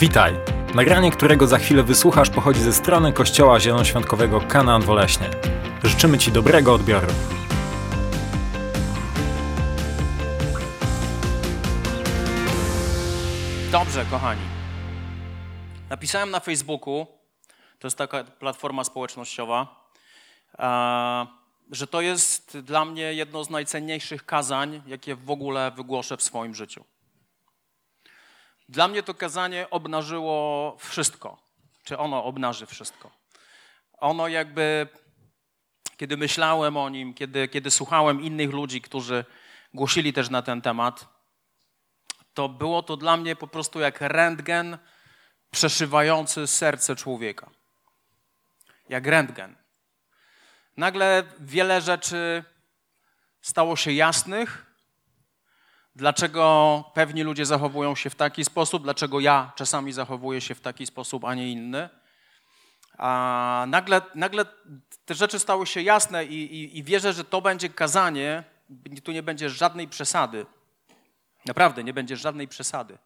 Witaj! Nagranie, którego za chwilę wysłuchasz, pochodzi ze strony Kościoła Zielonoświątkowego Kanaan Woleśnie. Życzymy Ci dobrego odbioru. Dobrze, kochani. Napisałem na Facebooku, to jest taka platforma społecznościowa, e, że to jest dla mnie jedno z najcenniejszych kazań, jakie w ogóle wygłoszę w swoim życiu. Dla mnie to kazanie obnażyło wszystko. Czy ono obnaży wszystko? Ono jakby, kiedy myślałem o nim, kiedy, kiedy słuchałem innych ludzi, którzy głosili też na ten temat, to było to dla mnie po prostu jak rentgen przeszywający serce człowieka. Jak rentgen. Nagle wiele rzeczy stało się jasnych, dlaczego pewni ludzie zachowują się w taki sposób, dlaczego ja czasami zachowuję się w taki sposób, a nie inny. A nagle, nagle te rzeczy stały się jasne i, i, i wierzę, że to będzie kazanie, tu nie będzie żadnej przesady. Naprawdę, nie będzie żadnej przesady.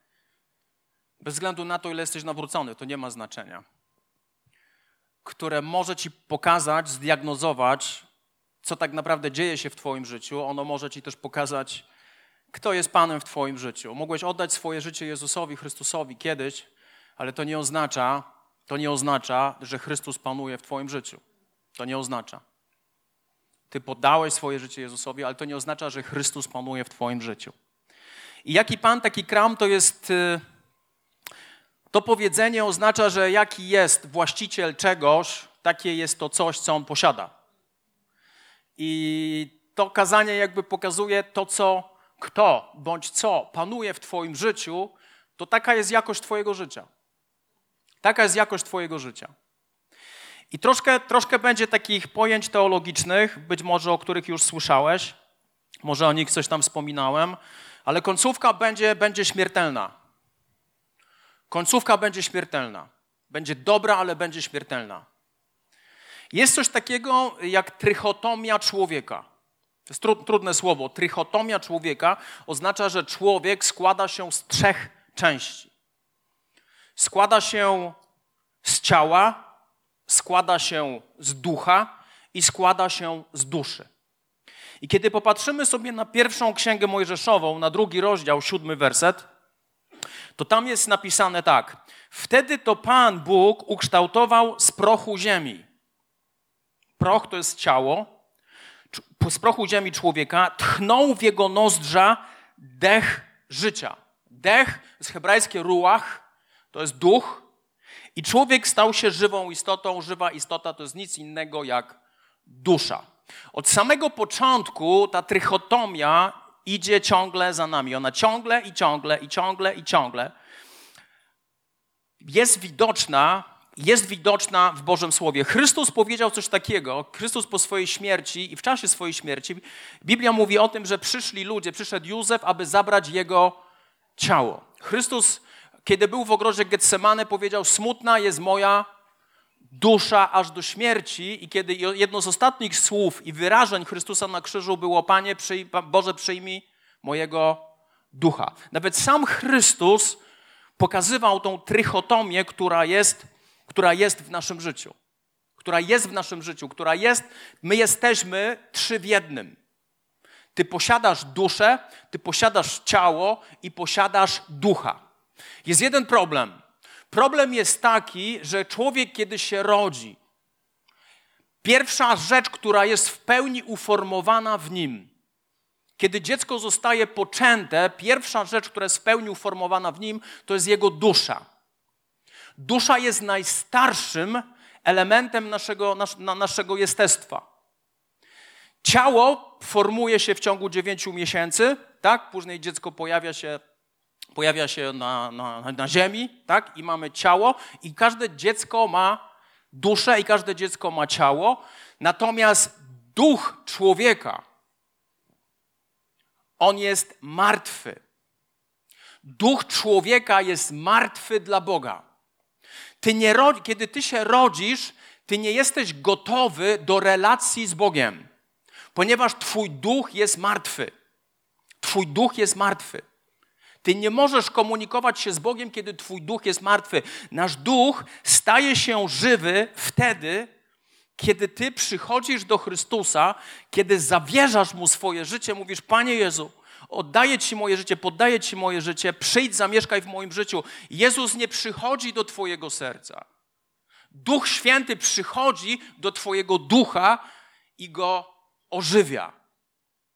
Bez względu na to, ile jesteś nawrócony, to nie ma znaczenia. Które może ci pokazać, zdiagnozować, co tak naprawdę dzieje się w Twoim życiu. Ono może ci też pokazać, kto jest Panem w Twoim życiu. Mogłeś oddać swoje życie Jezusowi, Chrystusowi kiedyś, ale to nie oznacza, to nie oznacza, że Chrystus panuje w Twoim życiu. To nie oznacza. Ty poddałeś swoje życie Jezusowi, ale to nie oznacza, że Chrystus panuje w Twoim życiu. I jaki Pan, taki kram, to jest. Y, to powiedzenie oznacza, że jaki jest właściciel czegoś, takie jest to coś, co on posiada. I to kazanie jakby pokazuje to, co kto bądź co panuje w Twoim życiu, to taka jest jakość Twojego życia. Taka jest jakość Twojego życia. I troszkę, troszkę będzie takich pojęć teologicznych, być może o których już słyszałeś, może o nich coś tam wspominałem, ale końcówka będzie, będzie śmiertelna. Końcówka będzie śmiertelna. Będzie dobra, ale będzie śmiertelna. Jest coś takiego jak trychotomia człowieka. To jest trudne słowo. Trychotomia człowieka oznacza, że człowiek składa się z trzech części. Składa się z ciała, składa się z ducha i składa się z duszy. I kiedy popatrzymy sobie na pierwszą księgę Mojżeszową, na drugi rozdział, siódmy werset, to tam jest napisane tak. Wtedy to Pan Bóg ukształtował z prochu ziemi. Proch to jest ciało, z prochu ziemi człowieka, tchnął w jego nozdrza dech życia. Dech z hebrajskie ruach, to jest duch, i człowiek stał się żywą istotą. Żywa istota to jest nic innego jak dusza. Od samego początku ta trychotomia idzie ciągle za nami. Ona ciągle i ciągle i ciągle i ciągle jest widoczna jest widoczna w Bożym Słowie. Chrystus powiedział coś takiego, Chrystus po swojej śmierci i w czasie swojej śmierci, Biblia mówi o tym, że przyszli ludzie, przyszedł Józef, aby zabrać jego ciało. Chrystus, kiedy był w ogrodzie Getsemane, powiedział, smutna jest moja dusza aż do śmierci i kiedy jedno z ostatnich słów i wyrażeń Chrystusa na krzyżu było, Panie, przyj Boże, przyjmij mojego ducha. Nawet sam Chrystus pokazywał tą trychotomię, która jest która jest w naszym życiu. Która jest w naszym życiu, która jest, my jesteśmy trzy w jednym. Ty posiadasz duszę, ty posiadasz ciało i posiadasz ducha. Jest jeden problem. Problem jest taki, że człowiek, kiedy się rodzi, pierwsza rzecz, która jest w pełni uformowana w nim, kiedy dziecko zostaje poczęte, pierwsza rzecz, która jest w pełni uformowana w nim, to jest jego dusza. Dusza jest najstarszym elementem naszego, nas, naszego jestestwa. Ciało formuje się w ciągu dziewięciu miesięcy, tak? Później dziecko pojawia się, pojawia się na, na, na ziemi, tak? I mamy ciało i każde dziecko ma duszę i każde dziecko ma ciało. Natomiast duch człowieka, on jest martwy. Duch człowieka jest martwy dla Boga. Ty nie, kiedy ty się rodzisz, ty nie jesteś gotowy do relacji z Bogiem, ponieważ twój duch jest martwy. Twój duch jest martwy. Ty nie możesz komunikować się z Bogiem, kiedy Twój duch jest martwy. Nasz duch staje się żywy wtedy, kiedy Ty przychodzisz do Chrystusa, kiedy zawierzasz Mu swoje życie, mówisz: Panie Jezu, oddaję Ci moje życie, poddaję Ci moje życie, przyjdź, zamieszkaj w moim życiu. Jezus nie przychodzi do Twojego serca. Duch Święty przychodzi do Twojego ducha i go ożywia.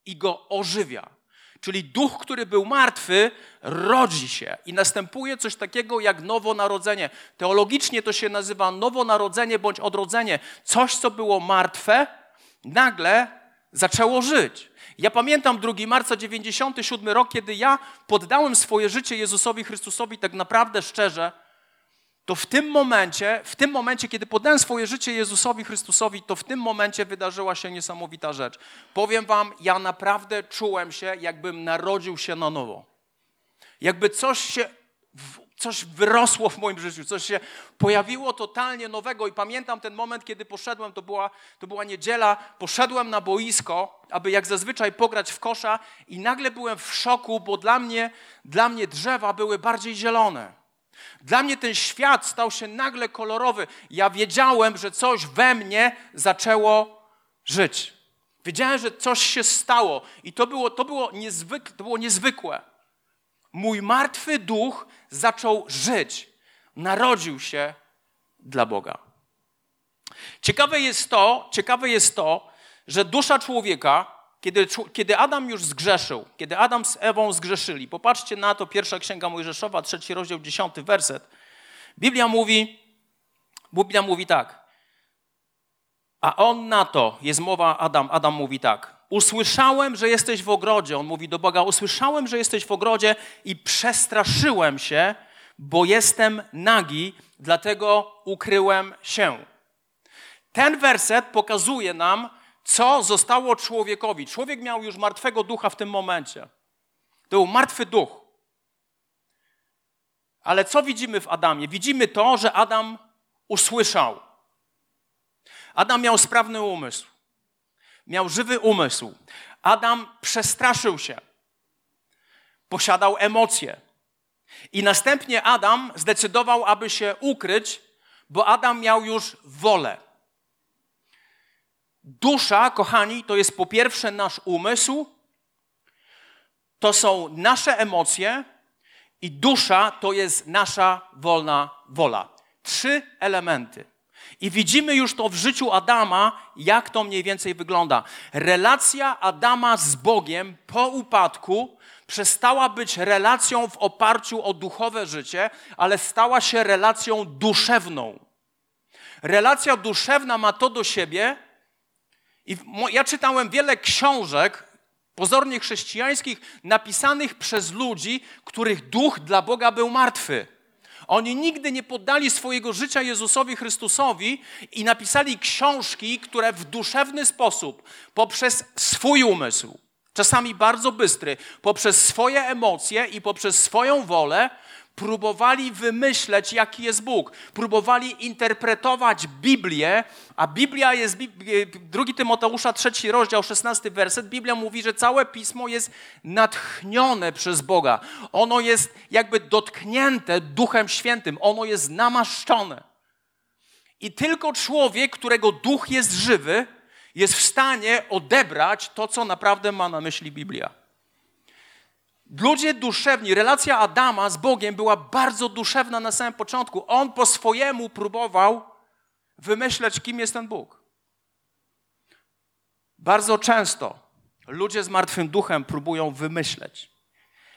I go ożywia. Czyli duch, który był martwy, rodzi się i następuje coś takiego jak nowonarodzenie. Teologicznie to się nazywa nowonarodzenie bądź odrodzenie. Coś, co było martwe, nagle zaczęło żyć. Ja pamiętam 2 marca 97 rok, kiedy ja poddałem swoje życie Jezusowi Chrystusowi tak naprawdę szczerze to w tym momencie, w tym momencie, kiedy podałem swoje życie Jezusowi Chrystusowi, to w tym momencie wydarzyła się niesamowita rzecz. Powiem wam, ja naprawdę czułem się, jakbym narodził się na nowo. Jakby coś się, coś wyrosło w moim życiu, coś się pojawiło totalnie nowego i pamiętam ten moment, kiedy poszedłem, to była, to była niedziela, poszedłem na boisko, aby jak zazwyczaj pograć w kosza i nagle byłem w szoku, bo dla mnie, dla mnie drzewa były bardziej zielone. Dla mnie ten świat stał się nagle kolorowy. Ja wiedziałem, że coś we mnie zaczęło żyć. Wiedziałem, że coś się stało i to było, to było, niezwyk, to było niezwykłe. Mój martwy duch zaczął żyć. Narodził się dla Boga. Ciekawe jest to, ciekawe jest to, że dusza człowieka kiedy, kiedy Adam już zgrzeszył, kiedy Adam z Ewą zgrzeszyli, popatrzcie na to, pierwsza księga Mojżeszowa, trzeci rozdział, dziesiąty werset. Biblia mówi, Biblia mówi tak, a on na to, jest mowa Adam, Adam mówi tak, usłyszałem, że jesteś w ogrodzie, on mówi do Boga, usłyszałem, że jesteś w ogrodzie i przestraszyłem się, bo jestem nagi, dlatego ukryłem się. Ten werset pokazuje nam, co zostało człowiekowi. Człowiek miał już martwego ducha w tym momencie. To był martwy duch. Ale co widzimy w Adamie? Widzimy to, że Adam usłyszał. Adam miał sprawny umysł. Miał żywy umysł. Adam przestraszył się. Posiadał emocje. I następnie Adam zdecydował, aby się ukryć, bo Adam miał już wolę. Dusza, kochani, to jest po pierwsze nasz umysł, to są nasze emocje i dusza to jest nasza wolna wola. Trzy elementy. I widzimy już to w życiu Adama, jak to mniej więcej wygląda. Relacja Adama z Bogiem po upadku przestała być relacją w oparciu o duchowe życie, ale stała się relacją duszewną. Relacja duszewna ma to do siebie, i ja czytałem wiele książek, pozornie chrześcijańskich, napisanych przez ludzi, których duch dla Boga był martwy. Oni nigdy nie poddali swojego życia Jezusowi Chrystusowi i napisali książki, które w duszewny sposób, poprzez swój umysł, czasami bardzo bystry, poprzez swoje emocje i poprzez swoją wolę, próbowali wymyśleć, jaki jest Bóg. Próbowali interpretować Biblię, a Biblia jest, drugi Tymoteusza, trzeci rozdział, szesnasty werset, Biblia mówi, że całe Pismo jest natchnione przez Boga. Ono jest jakby dotknięte Duchem Świętym, ono jest namaszczone. I tylko człowiek, którego duch jest żywy, jest w stanie odebrać to, co naprawdę ma na myśli Biblia. Ludzie duszewni, relacja Adama z Bogiem była bardzo duszewna na samym początku. On po swojemu próbował wymyśleć, kim jest ten Bóg. Bardzo często ludzie z martwym duchem próbują wymyśleć.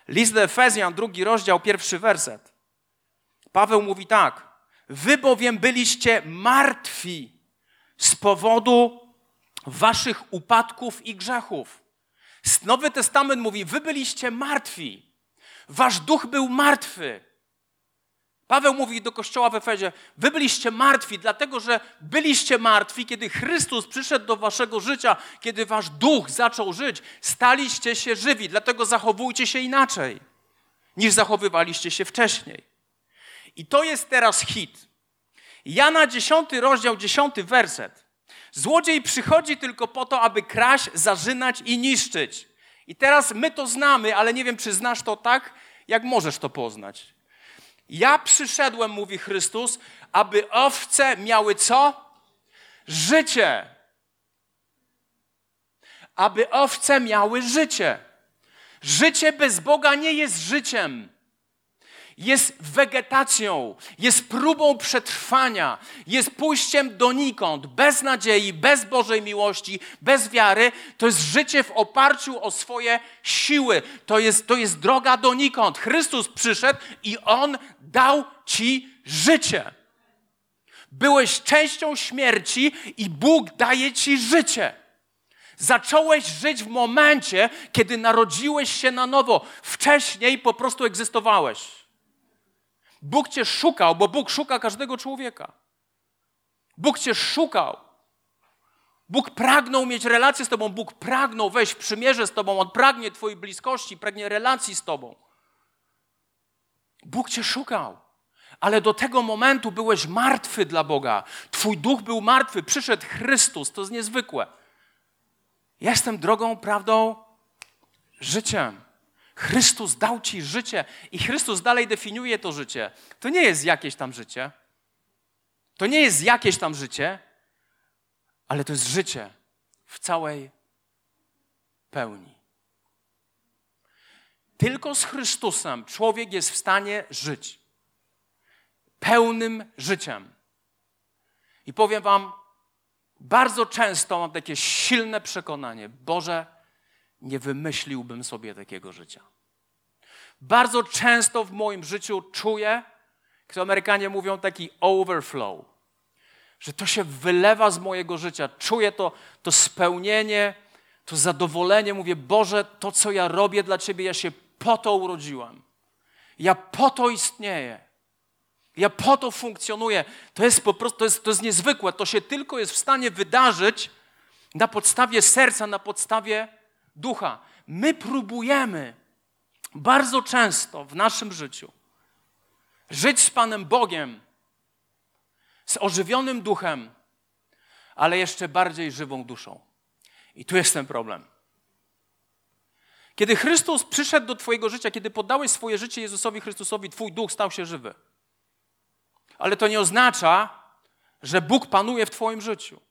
List do Efezjan, drugi rozdział, pierwszy werset. Paweł mówi tak. Wy bowiem byliście martwi z powodu waszych upadków i grzechów Nowy Testament mówi: Wy byliście martwi. Wasz duch był martwy. Paweł mówi do kościoła w Efezie: Wy byliście martwi, dlatego że byliście martwi, kiedy Chrystus przyszedł do waszego życia, kiedy wasz duch zaczął żyć. Staliście się żywi, dlatego zachowujcie się inaczej, niż zachowywaliście się wcześniej. I to jest teraz hit. Jana 10 rozdział, 10 werset. Złodziej przychodzi tylko po to, aby kraść, zarzynać i niszczyć. I teraz my to znamy, ale nie wiem, czy znasz to tak, jak możesz to poznać. Ja przyszedłem, mówi Chrystus, aby owce miały co? Życie. Aby owce miały życie. Życie bez Boga nie jest życiem jest wegetacją, jest próbą przetrwania, jest pójściem donikąd, bez nadziei, bez Bożej miłości, bez wiary. To jest życie w oparciu o swoje siły. To jest, to jest droga donikąd. Chrystus przyszedł i On dał ci życie. Byłeś częścią śmierci i Bóg daje ci życie. Zacząłeś żyć w momencie, kiedy narodziłeś się na nowo. Wcześniej po prostu egzystowałeś. Bóg cię szukał, bo Bóg szuka każdego człowieka. Bóg cię szukał. Bóg pragnął mieć relację z tobą, Bóg pragnął wejść w przymierze z tobą, On pragnie twojej bliskości, pragnie relacji z tobą. Bóg cię szukał. Ale do tego momentu byłeś martwy dla Boga. Twój duch był martwy. Przyszedł Chrystus. To jest niezwykłe. Jestem drogą, prawdą, życiem. Chrystus dał ci życie i Chrystus dalej definiuje to życie. To nie jest jakieś tam życie. To nie jest jakieś tam życie, ale to jest życie w całej pełni. Tylko z Chrystusem człowiek jest w stanie żyć pełnym życiem. I powiem Wam, bardzo często mam takie silne przekonanie: Boże, nie wymyśliłbym sobie takiego życia. Bardzo często w moim życiu czuję, jak Amerykanie mówią, taki overflow, że to się wylewa z mojego życia. Czuję to, to spełnienie, to zadowolenie. Mówię, Boże, to co ja robię dla Ciebie, ja się po to urodziłem. Ja po to istnieję. Ja po to funkcjonuję. To jest po prostu, to jest, to jest niezwykłe. To się tylko jest w stanie wydarzyć na podstawie serca, na podstawie ducha. My próbujemy bardzo często w naszym życiu żyć z Panem Bogiem, z ożywionym duchem, ale jeszcze bardziej żywą duszą. I tu jest ten problem. Kiedy Chrystus przyszedł do Twojego życia, kiedy poddałeś swoje życie Jezusowi Chrystusowi, Twój duch stał się żywy. Ale to nie oznacza, że Bóg panuje w Twoim życiu.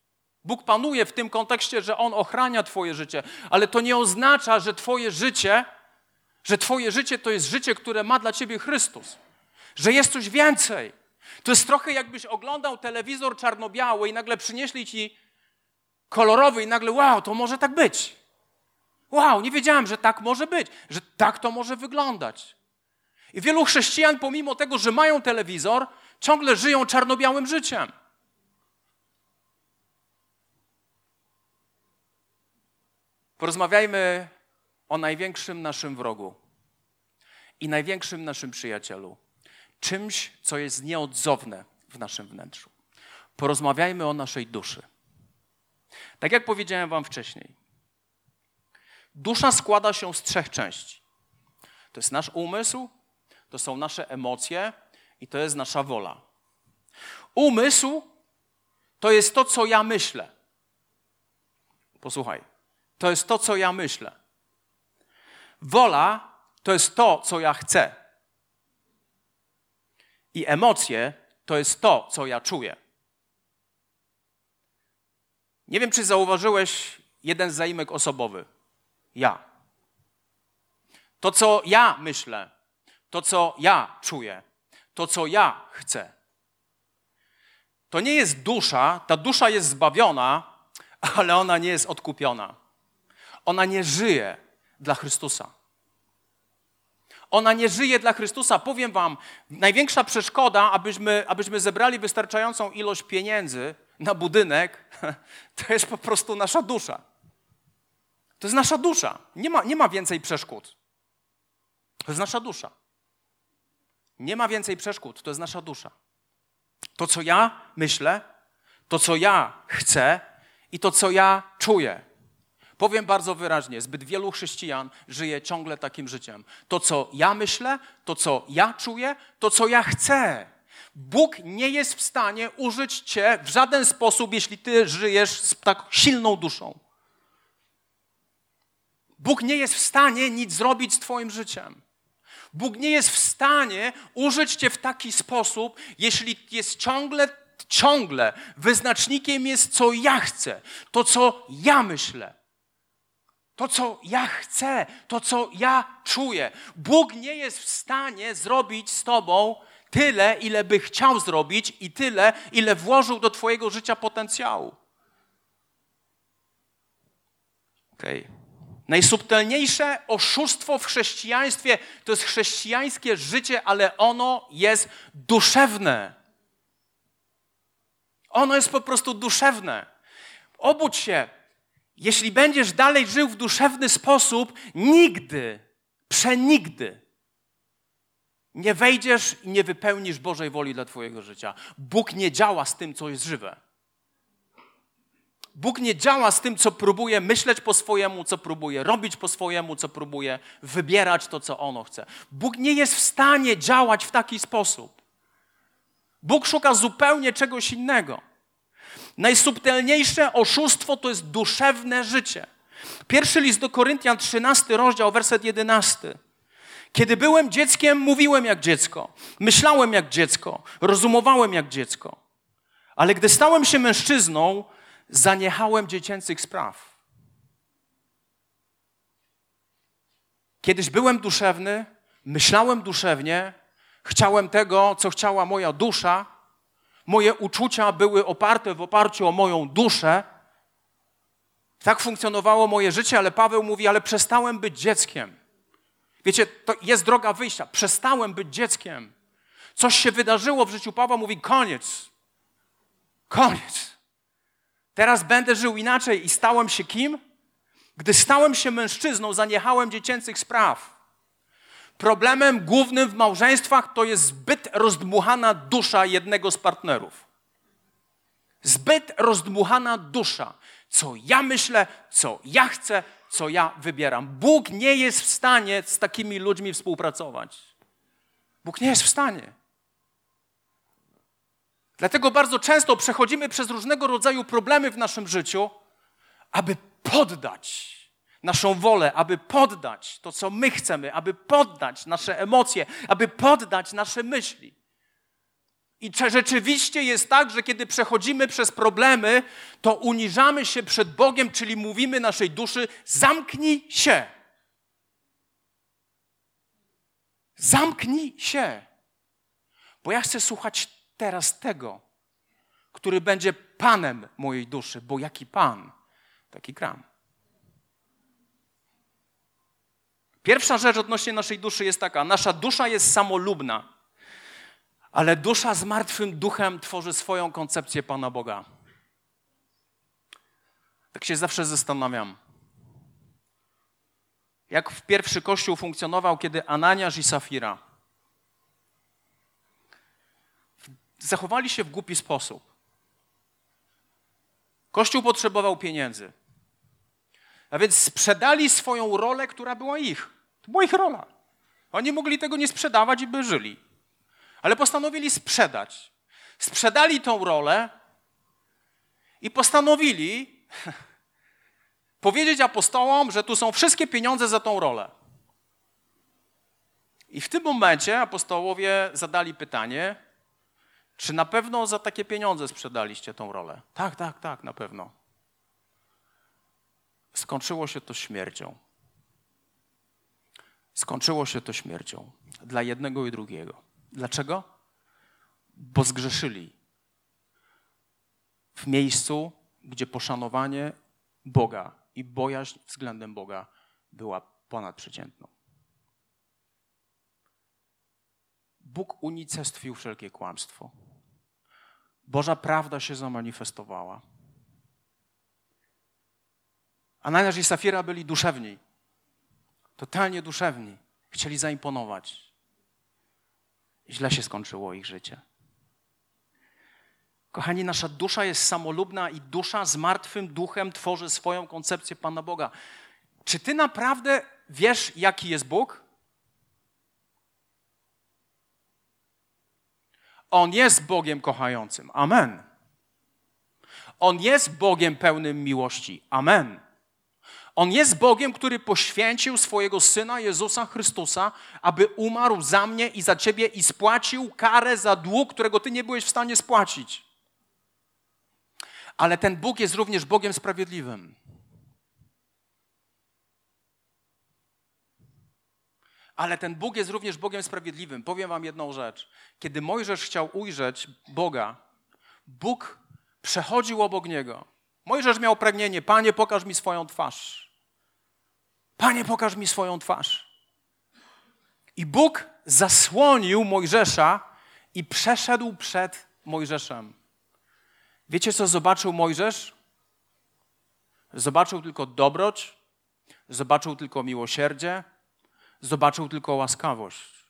Bóg panuje w tym kontekście, że On ochrania Twoje życie, ale to nie oznacza, że Twoje życie, że Twoje życie to jest życie, które ma dla Ciebie Chrystus, że jest coś więcej. To jest trochę jakbyś oglądał telewizor czarno-biały i nagle przynieśli Ci kolorowy i nagle, wow, to może tak być. Wow, nie wiedziałem, że tak może być, że tak to może wyglądać. I wielu chrześcijan, pomimo tego, że mają telewizor, ciągle żyją czarno-białym życiem. Porozmawiajmy o największym naszym wrogu i największym naszym przyjacielu. Czymś, co jest nieodzowne w naszym wnętrzu. Porozmawiajmy o naszej duszy. Tak jak powiedziałem Wam wcześniej, dusza składa się z trzech części. To jest nasz umysł, to są nasze emocje i to jest nasza wola. Umysł to jest to, co ja myślę. Posłuchaj. To jest to, co ja myślę. Wola to jest to, co ja chcę. I emocje to jest to, co ja czuję. Nie wiem, czy zauważyłeś jeden zaimek osobowy. Ja. To, co ja myślę, to, co ja czuję, to, co ja chcę. To nie jest dusza, ta dusza jest zbawiona, ale ona nie jest odkupiona. Ona nie żyje dla Chrystusa. Ona nie żyje dla Chrystusa. Powiem Wam, największa przeszkoda, abyśmy, abyśmy zebrali wystarczającą ilość pieniędzy na budynek, to jest po prostu nasza dusza. To jest nasza dusza. Nie ma, nie ma więcej przeszkód. To jest nasza dusza. Nie ma więcej przeszkód. To jest nasza dusza. To, co ja myślę, to, co ja chcę i to, co ja czuję. Powiem bardzo wyraźnie, zbyt wielu chrześcijan żyje ciągle takim życiem. To, co ja myślę, to, co ja czuję, to, co ja chcę. Bóg nie jest w stanie użyć cię w żaden sposób, jeśli ty żyjesz z tak silną duszą. Bóg nie jest w stanie nic zrobić z twoim życiem. Bóg nie jest w stanie użyć cię w taki sposób, jeśli jest ciągle, ciągle wyznacznikiem jest, co ja chcę, to, co ja myślę. To, co ja chcę, to, co ja czuję. Bóg nie jest w stanie zrobić z tobą tyle, ile by chciał zrobić i tyle, ile włożył do twojego życia potencjału. Okay. Najsubtelniejsze oszustwo w chrześcijaństwie to jest chrześcijańskie życie, ale ono jest duszewne. Ono jest po prostu duszewne. Obudź się. Jeśli będziesz dalej żył w duszewny sposób, nigdy, przenigdy nie wejdziesz i nie wypełnisz Bożej woli dla Twojego życia. Bóg nie działa z tym, co jest żywe. Bóg nie działa z tym, co próbuje myśleć po swojemu, co próbuje robić po swojemu, co próbuje wybierać to, co ono chce. Bóg nie jest w stanie działać w taki sposób. Bóg szuka zupełnie czegoś innego. Najsubtelniejsze oszustwo to jest duszewne życie. Pierwszy list do Koryntian, 13 rozdział, werset 11. Kiedy byłem dzieckiem, mówiłem jak dziecko, myślałem jak dziecko, rozumowałem jak dziecko. Ale gdy stałem się mężczyzną, zaniechałem dziecięcych spraw. Kiedyś byłem duszewny, myślałem duszewnie, chciałem tego, co chciała moja dusza. Moje uczucia były oparte w oparciu o moją duszę. Tak funkcjonowało moje życie, ale Paweł mówi, ale przestałem być dzieckiem. Wiecie, to jest droga wyjścia. Przestałem być dzieckiem. Coś się wydarzyło w życiu Pawła, mówi koniec. Koniec. Teraz będę żył inaczej i stałem się kim? Gdy stałem się mężczyzną, zaniechałem dziecięcych spraw. Problemem głównym w małżeństwach to jest zbyt rozdmuchana dusza jednego z partnerów. Zbyt rozdmuchana dusza. Co ja myślę, co ja chcę, co ja wybieram. Bóg nie jest w stanie z takimi ludźmi współpracować. Bóg nie jest w stanie. Dlatego bardzo często przechodzimy przez różnego rodzaju problemy w naszym życiu, aby poddać naszą wolę, aby poddać to, co my chcemy, aby poddać nasze emocje, aby poddać nasze myśli. I czy rzeczywiście jest tak, że kiedy przechodzimy przez problemy, to uniżamy się przed Bogiem, czyli mówimy naszej duszy: zamknij się. Zamknij się. Bo ja chcę słuchać teraz tego, który będzie Panem mojej duszy, bo jaki Pan, taki kram. Pierwsza rzecz odnośnie naszej duszy jest taka: nasza dusza jest samolubna, ale dusza z martwym duchem tworzy swoją koncepcję Pana Boga. Tak się zawsze zastanawiam. Jak w pierwszy kościół funkcjonował, kiedy Ananiasz i Safira zachowali się w głupi sposób. Kościół potrzebował pieniędzy. A więc sprzedali swoją rolę, która była ich. To była ich rola. Oni mogli tego nie sprzedawać i by żyli. Ale postanowili sprzedać. Sprzedali tą rolę i postanowili powiedzieć apostołom, że tu są wszystkie pieniądze za tą rolę. I w tym momencie apostołowie zadali pytanie, czy na pewno za takie pieniądze sprzedaliście tą rolę? Tak, tak, tak, na pewno. Skończyło się to śmiercią. Skończyło się to śmiercią dla jednego i drugiego. Dlaczego? Bo zgrzeszyli w miejscu, gdzie poszanowanie Boga i bojaźń względem Boga była ponadprzeciętną. Bóg unicestwił wszelkie kłamstwo. Boża prawda się zamanifestowała. Ananiasz i Safira byli duszewni. Totalnie duszewni. Chcieli zaimponować. Źle się skończyło ich życie. Kochani, nasza dusza jest samolubna i dusza z martwym duchem tworzy swoją koncepcję Pana Boga. Czy ty naprawdę wiesz, jaki jest Bóg? On jest Bogiem kochającym. Amen. On jest Bogiem pełnym miłości. Amen. On jest Bogiem, który poświęcił swojego Syna Jezusa Chrystusa, aby umarł za mnie i za ciebie i spłacił karę za dług, którego ty nie byłeś w stanie spłacić. Ale ten Bóg jest również Bogiem sprawiedliwym. Ale ten Bóg jest również Bogiem sprawiedliwym. Powiem Wam jedną rzecz. Kiedy Mojżesz chciał ujrzeć Boga, Bóg przechodził obok niego. Mojżesz miał pragnienie: Panie, pokaż mi swoją twarz. Panie, pokaż mi swoją twarz. I Bóg zasłonił Mojżesza i przeszedł przed Mojżeszem. Wiecie, co zobaczył Mojżesz? Zobaczył tylko dobroć, zobaczył tylko miłosierdzie, zobaczył tylko łaskawość.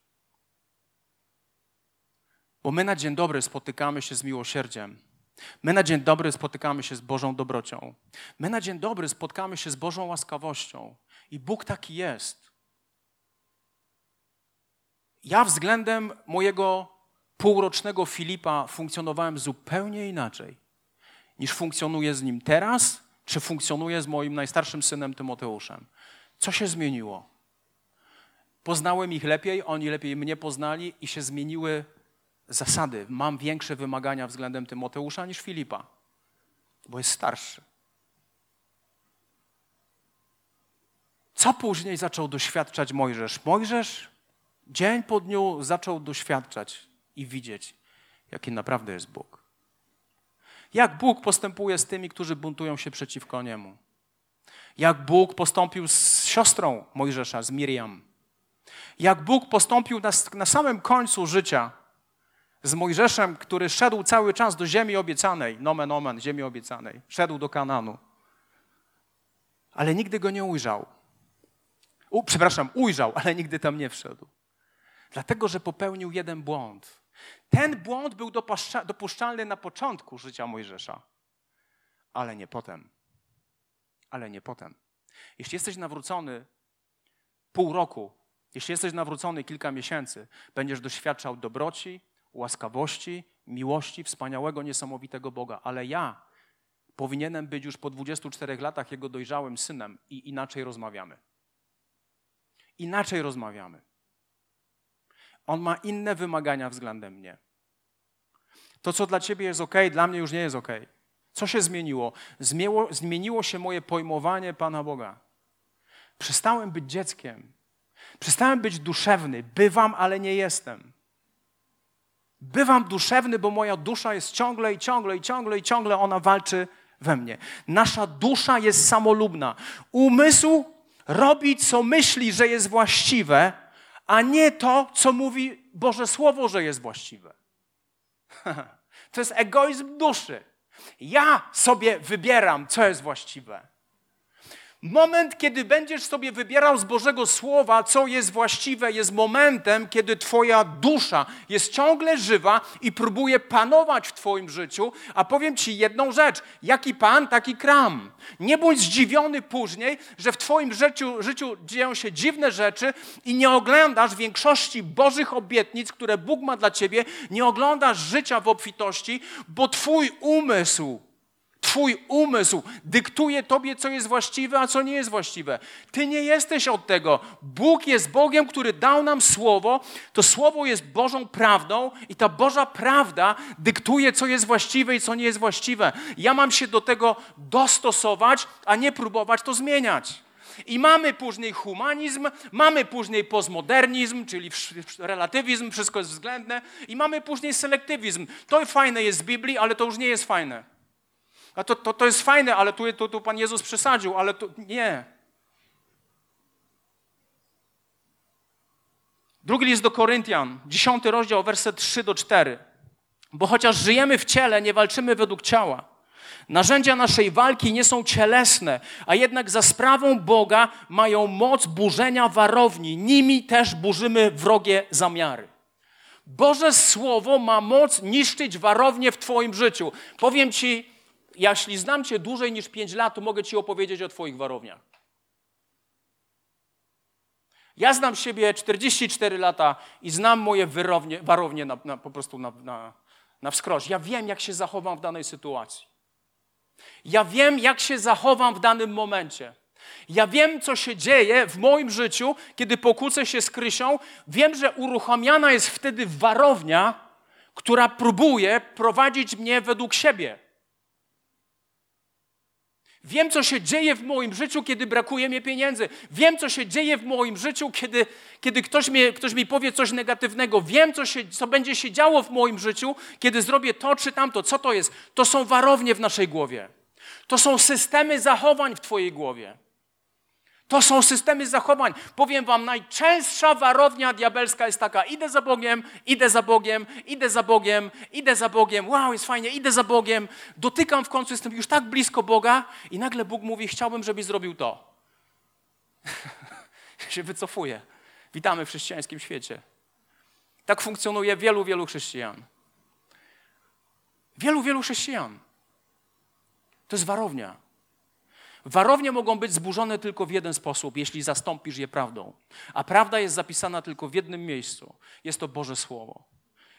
Bo my na dzień dobry spotykamy się z miłosierdziem. My na dzień dobry spotykamy się z Bożą dobrocią. My na dzień dobry spotkamy się z Bożą łaskawością. I Bóg taki jest. Ja względem mojego półrocznego Filipa funkcjonowałem zupełnie inaczej niż funkcjonuję z nim teraz, czy funkcjonuję z moim najstarszym synem Tymoteuszem. Co się zmieniło? Poznałem ich lepiej, oni lepiej mnie poznali i się zmieniły zasady. Mam większe wymagania względem Tymoteusza niż Filipa, bo jest starszy. Co później zaczął doświadczać Mojżesz? Mojżesz dzień po dniu zaczął doświadczać i widzieć, jaki naprawdę jest Bóg. Jak Bóg postępuje z tymi, którzy buntują się przeciwko Niemu. Jak Bóg postąpił z siostrą Mojżesza, z Miriam. Jak Bóg postąpił na, na samym końcu życia z Mojżeszem, który szedł cały czas do ziemi obiecanej, nomen omen, ziemi obiecanej, szedł do Kananu. Ale nigdy go nie ujrzał. U, przepraszam, ujrzał, ale nigdy tam nie wszedł. Dlatego, że popełnił jeden błąd. Ten błąd był dopuszczalny na początku życia Mojżesza, ale nie potem. Ale nie potem. Jeśli jesteś nawrócony pół roku, jeśli jesteś nawrócony kilka miesięcy, będziesz doświadczał dobroci, łaskawości, miłości wspaniałego, niesamowitego Boga. Ale ja powinienem być już po 24 latach Jego dojrzałym synem i inaczej rozmawiamy. Inaczej rozmawiamy. On ma inne wymagania względem mnie. To, co dla ciebie jest ok, dla mnie już nie jest ok. Co się zmieniło? Zmieniło, zmieniło się moje pojmowanie Pana Boga. Przestałem być dzieckiem. Przestałem być duszewny. Bywam, ale nie jestem. Bywam duszewny, bo moja dusza jest ciągle i ciągle i ciągle i ciągle ona walczy we mnie. Nasza dusza jest samolubna. Umysł robi, co myśli, że jest właściwe, a nie to, co mówi Boże Słowo, że jest właściwe. To jest egoizm duszy. Ja sobie wybieram, co jest właściwe. Moment, kiedy będziesz sobie wybierał z Bożego Słowa, co jest właściwe, jest momentem, kiedy Twoja dusza jest ciągle żywa i próbuje panować w Twoim życiu. A powiem Ci jedną rzecz: jaki pan, taki kram. Nie bądź zdziwiony później, że w Twoim życiu, życiu dzieją się dziwne rzeczy i nie oglądasz większości Bożych obietnic, które Bóg ma dla Ciebie, nie oglądasz życia w obfitości, bo Twój umysł Twój umysł dyktuje tobie, co jest właściwe, a co nie jest właściwe. Ty nie jesteś od tego. Bóg jest Bogiem, który dał nam słowo. To słowo jest Bożą prawdą i ta Boża prawda dyktuje, co jest właściwe i co nie jest właściwe. Ja mam się do tego dostosować, a nie próbować to zmieniać. I mamy później humanizm, mamy później postmodernizm, czyli relatywizm, wszystko jest względne, i mamy później selektywizm. To fajne jest z Biblii, ale to już nie jest fajne. A to, to, to jest fajne, ale tu, tu, tu Pan Jezus przesadził, ale to nie. Drugi list do Koryntian, dziesiąty rozdział, werset 3 do 4. Bo chociaż żyjemy w ciele, nie walczymy według ciała. Narzędzia naszej walki nie są cielesne, a jednak za sprawą Boga mają moc burzenia warowni. Nimi też burzymy wrogie zamiary. Boże Słowo ma moc niszczyć warownie w Twoim życiu. Powiem Ci, jeśli znam Cię dłużej niż 5 lat, to mogę Ci opowiedzieć o Twoich warowniach. Ja znam siebie 44 lata i znam moje wyrownie, warownie na, na, po prostu na, na, na wskroś. Ja wiem, jak się zachowam w danej sytuacji. Ja wiem, jak się zachowam w danym momencie. Ja wiem, co się dzieje w moim życiu, kiedy pokłócę się z Krysią. Wiem, że uruchamiana jest wtedy warownia, która próbuje prowadzić mnie według siebie. Wiem, co się dzieje w moim życiu, kiedy brakuje mi pieniędzy. Wiem, co się dzieje w moim życiu, kiedy, kiedy ktoś, mnie, ktoś mi powie coś negatywnego. Wiem, co, się, co będzie się działo w moim życiu, kiedy zrobię to czy tamto. Co to jest? To są warownie w naszej głowie. To są systemy zachowań w Twojej głowie. To są systemy zachowań. Powiem wam, najczęstsza warownia diabelska jest taka: idę za Bogiem, idę za Bogiem, idę za Bogiem, idę za Bogiem, wow, jest fajnie, idę za Bogiem, dotykam w końcu, jestem już tak blisko Boga i nagle Bóg mówi: Chciałbym, żebyś zrobił to. się wycofuje. Witamy w chrześcijańskim świecie. Tak funkcjonuje wielu, wielu chrześcijan. Wielu, wielu chrześcijan. To jest warownia. Warownie mogą być zburzone tylko w jeden sposób, jeśli zastąpisz je prawdą. A prawda jest zapisana tylko w jednym miejscu. Jest to Boże Słowo.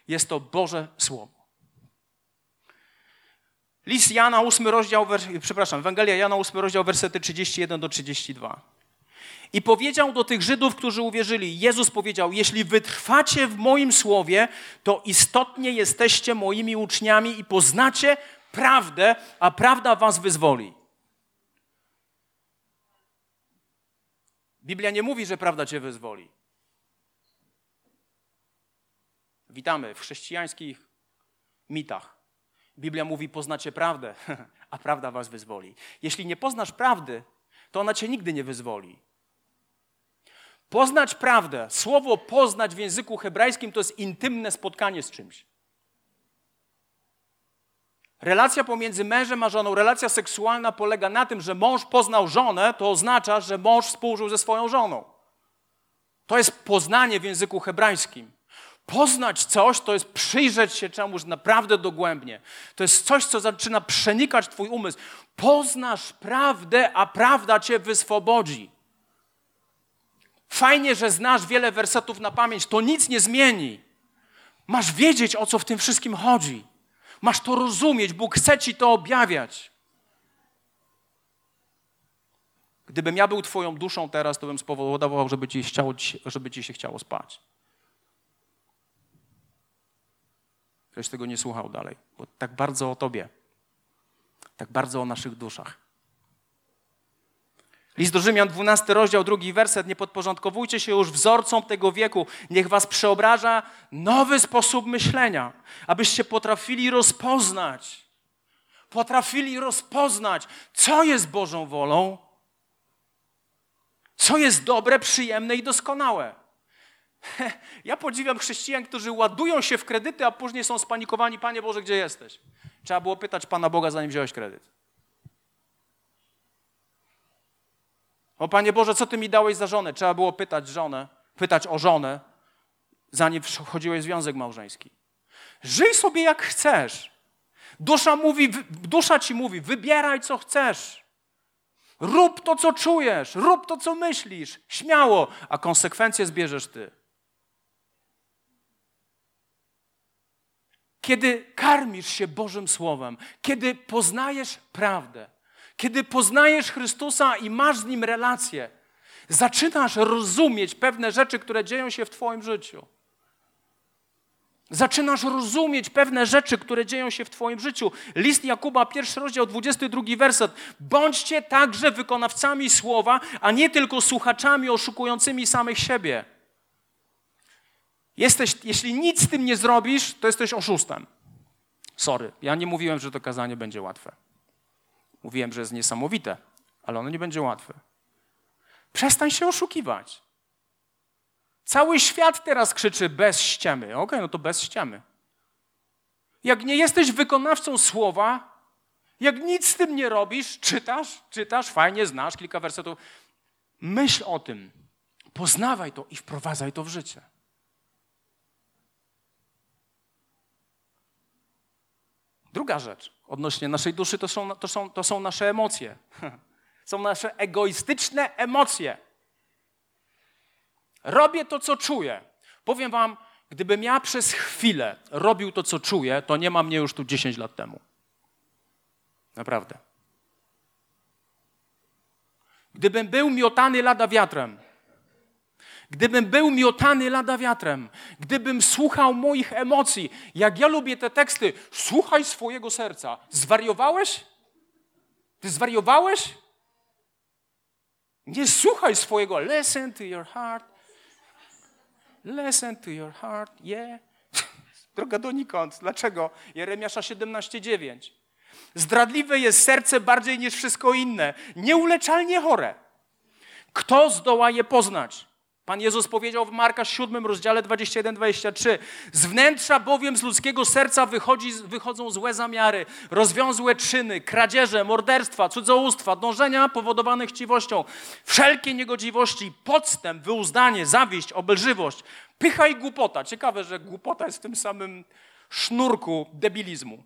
Jest to Boże Słowo. List Jana, 8 rozdział, przepraszam, Ewangelia Jana, 8 rozdział, wersety 31 do 32. I powiedział do tych Żydów, którzy uwierzyli, Jezus powiedział, jeśli wytrwacie w moim słowie, to istotnie jesteście moimi uczniami i poznacie prawdę, a prawda was wyzwoli. Biblia nie mówi, że prawda cię wyzwoli. Witamy w chrześcijańskich mitach. Biblia mówi: poznacie prawdę, a prawda was wyzwoli. Jeśli nie poznasz prawdy, to ona cię nigdy nie wyzwoli. Poznać prawdę, słowo poznać w języku hebrajskim to jest intymne spotkanie z czymś. Relacja pomiędzy mężem a żoną, relacja seksualna polega na tym, że mąż poznał żonę, to oznacza, że mąż współżył ze swoją żoną. To jest poznanie w języku hebrajskim. Poznać coś to jest przyjrzeć się czemuś naprawdę dogłębnie. To jest coś, co zaczyna przenikać Twój umysł. Poznasz prawdę, a prawda Cię wyswobodzi. Fajnie, że znasz wiele wersetów na pamięć, to nic nie zmieni. Masz wiedzieć, o co w tym wszystkim chodzi. Masz to rozumieć, Bóg chce ci to objawiać. Gdybym ja był Twoją duszą teraz, to bym spowodował, żeby ci, chciało, żeby ci się chciało spać. Ktoś tego nie słuchał dalej, bo tak bardzo o Tobie, tak bardzo o naszych duszach. List do Rzymian, 12 rozdział, drugi werset. Nie podporządkowujcie się już wzorcom tego wieku. Niech was przeobraża nowy sposób myślenia, abyście potrafili rozpoznać, potrafili rozpoznać, co jest Bożą wolą, co jest dobre, przyjemne i doskonałe. Ja podziwiam chrześcijan, którzy ładują się w kredyty, a później są spanikowani. Panie Boże, gdzie jesteś? Trzeba było pytać Pana Boga, zanim wziąłeś kredyt. O Panie Boże, co Ty mi dałeś za żonę? Trzeba było pytać żonę, pytać o żonę, zanim wchodziłeś w związek małżeński. Żyj sobie jak chcesz. Dusza, mówi, dusza ci mówi, wybieraj co chcesz. Rób to, co czujesz, rób to, co myślisz, śmiało, a konsekwencje zbierzesz ty. Kiedy karmisz się Bożym Słowem, kiedy poznajesz prawdę, kiedy poznajesz Chrystusa i masz z Nim relację, zaczynasz rozumieć pewne rzeczy, które dzieją się w Twoim życiu. Zaczynasz rozumieć pewne rzeczy, które dzieją się w Twoim życiu. List Jakuba, pierwszy rozdział, 22 werset. Bądźcie także wykonawcami słowa, a nie tylko słuchaczami oszukującymi samych siebie. Jesteś, jeśli nic z tym nie zrobisz, to jesteś oszustem. Sorry, ja nie mówiłem, że to kazanie będzie łatwe. Mówiłem, że jest niesamowite, ale ono nie będzie łatwe. Przestań się oszukiwać. Cały świat teraz krzyczy bez ściemy. Okej, okay, no to bez ściemy. Jak nie jesteś wykonawcą słowa, jak nic z tym nie robisz, czytasz, czytasz, fajnie znasz kilka wersetów, myśl o tym, poznawaj to i wprowadzaj to w życie. Druga rzecz odnośnie naszej duszy to są, to są, to są nasze emocje. Są nasze egoistyczne emocje. Robię to, co czuję. Powiem Wam, gdybym ja przez chwilę robił to, co czuję, to nie ma mnie już tu 10 lat temu. Naprawdę. Gdybym był miotany lada wiatrem, gdybym był miotany lada wiatrem, gdybym słuchał moich emocji, jak ja lubię te teksty, słuchaj swojego serca. Zwariowałeś? Ty zwariowałeś? Nie słuchaj swojego. Listen to your heart. Listen to your heart. Yeah. Droga donikąd. Dlaczego? Jeremiasza 17:9. Zdradliwe jest serce bardziej niż wszystko inne, nieuleczalnie chore. Kto zdoła je poznać? Pan Jezus powiedział w Marka 7 rozdziale 21-23 Z wnętrza bowiem z ludzkiego serca wychodzi, wychodzą złe zamiary, rozwiązłe czyny, kradzieże, morderstwa, cudzołóstwa, dążenia powodowane chciwością, wszelkie niegodziwości, podstęp, wyuzdanie, zawiść, obelżywość, pycha i głupota. Ciekawe, że głupota jest w tym samym sznurku debilizmu.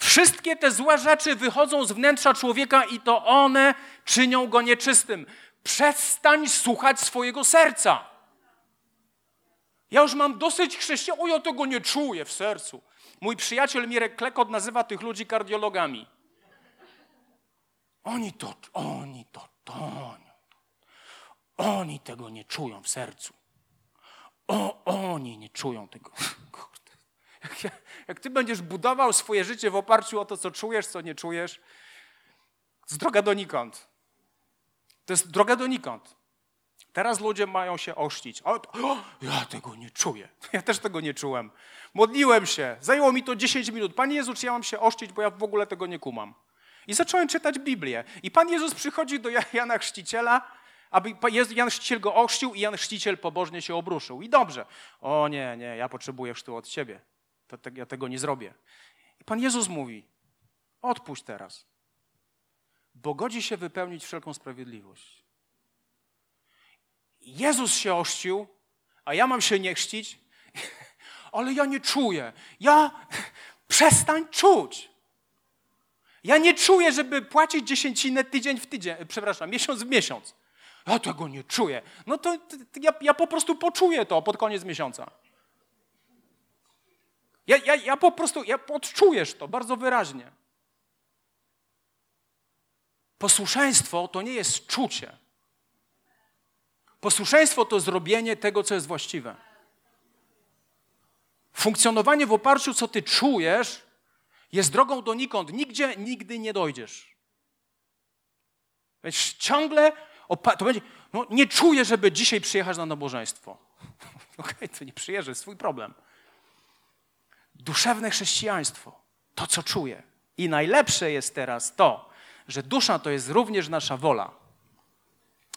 Wszystkie te złe rzeczy wychodzą z wnętrza człowieka i to one czynią go nieczystym. Przestań słuchać swojego serca. Ja już mam dosyć chrześcijan. O, ja tego nie czuję w sercu. Mój przyjaciel Mirek Klekot nazywa tych ludzi kardiologami. Oni to, oni to, to, oni tego nie czują w sercu. O, oni nie czują tego. Kurde. Jak, jak ty będziesz budował swoje życie w oparciu o to, co czujesz, co nie czujesz, z droga donikąd. To jest droga donikąd. Teraz ludzie mają się ościć. O, o, ja tego nie czuję. Ja też tego nie czułem. Modliłem się. Zajęło mi to 10 minut. Panie Jezu, czy ja mam się ościć, bo ja w ogóle tego nie kumam. I zacząłem czytać Biblię. I Pan Jezus przychodzi do Jana Chrzciciela, aby Jan Chrzciciel go ochrzcił i Jan Chrzciciel pobożnie się obruszył. I dobrze. O nie, nie, ja potrzebuję chrztu od Ciebie. To, to, ja tego nie zrobię. I Pan Jezus mówi, odpuść teraz bo godzi się wypełnić wszelką sprawiedliwość. Jezus się ościł, a ja mam się nie chrzcić, ale ja nie czuję. Ja przestań czuć. Ja nie czuję, żeby płacić dziesięcinę tydzień w tydzień, przepraszam, miesiąc w miesiąc. Ja tego nie czuję. No to, to ja, ja, po prostu poczuję to pod koniec miesiąca. Ja, ja, ja po prostu, ja odczujesz to bardzo wyraźnie. Posłuszeństwo to nie jest czucie. Posłuszeństwo to zrobienie tego, co jest właściwe. Funkcjonowanie w oparciu, co ty czujesz, jest drogą donikąd. Nigdzie, nigdy nie dojdziesz. Więc ciągle to będzie, no, nie czuję, żeby dzisiaj przyjechać na nabożeństwo. Okej, okay, to nie przyjeżdżaj, swój problem. Duszewne chrześcijaństwo, to co czuję. I najlepsze jest teraz to, że dusza to jest również nasza wola.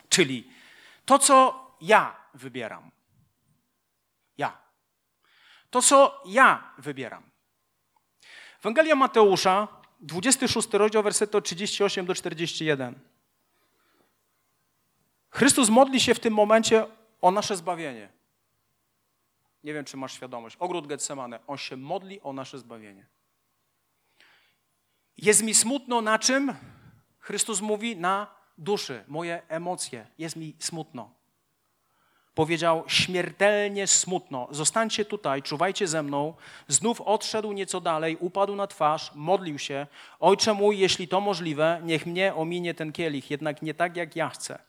Czyli to, co ja wybieram. Ja. To, co ja wybieram. Ewangelia Mateusza, 26 rozdział, wersety od 38 do 41. Chrystus modli się w tym momencie o nasze zbawienie. Nie wiem, czy masz świadomość. Ogród Getsemane. On się modli o nasze zbawienie. Jest mi smutno na czym? Chrystus mówi na duszy, moje emocje, jest mi smutno. Powiedział śmiertelnie smutno. Zostańcie tutaj, czuwajcie ze mną. Znów odszedł nieco dalej, upadł na twarz, modlił się. Ojcze mój, jeśli to możliwe, niech mnie ominie ten kielich, jednak nie tak jak ja chcę.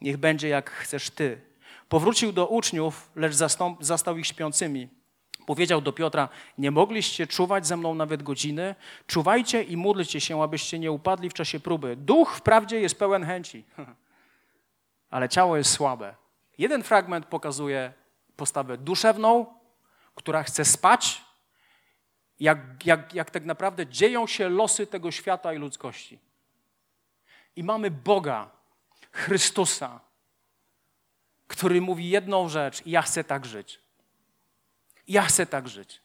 Niech będzie jak chcesz ty. Powrócił do uczniów, lecz zastał ich śpiącymi. Powiedział do Piotra: Nie mogliście czuwać ze mną nawet godziny? Czuwajcie i módlcie się, abyście nie upadli w czasie próby. Duch wprawdzie jest pełen chęci, ale ciało jest słabe. Jeden fragment pokazuje postawę duszewną, która chce spać, jak, jak, jak tak naprawdę dzieją się losy tego świata i ludzkości. I mamy Boga, Chrystusa, który mówi jedną rzecz: Ja chcę tak żyć. Ja chcę tak żyć.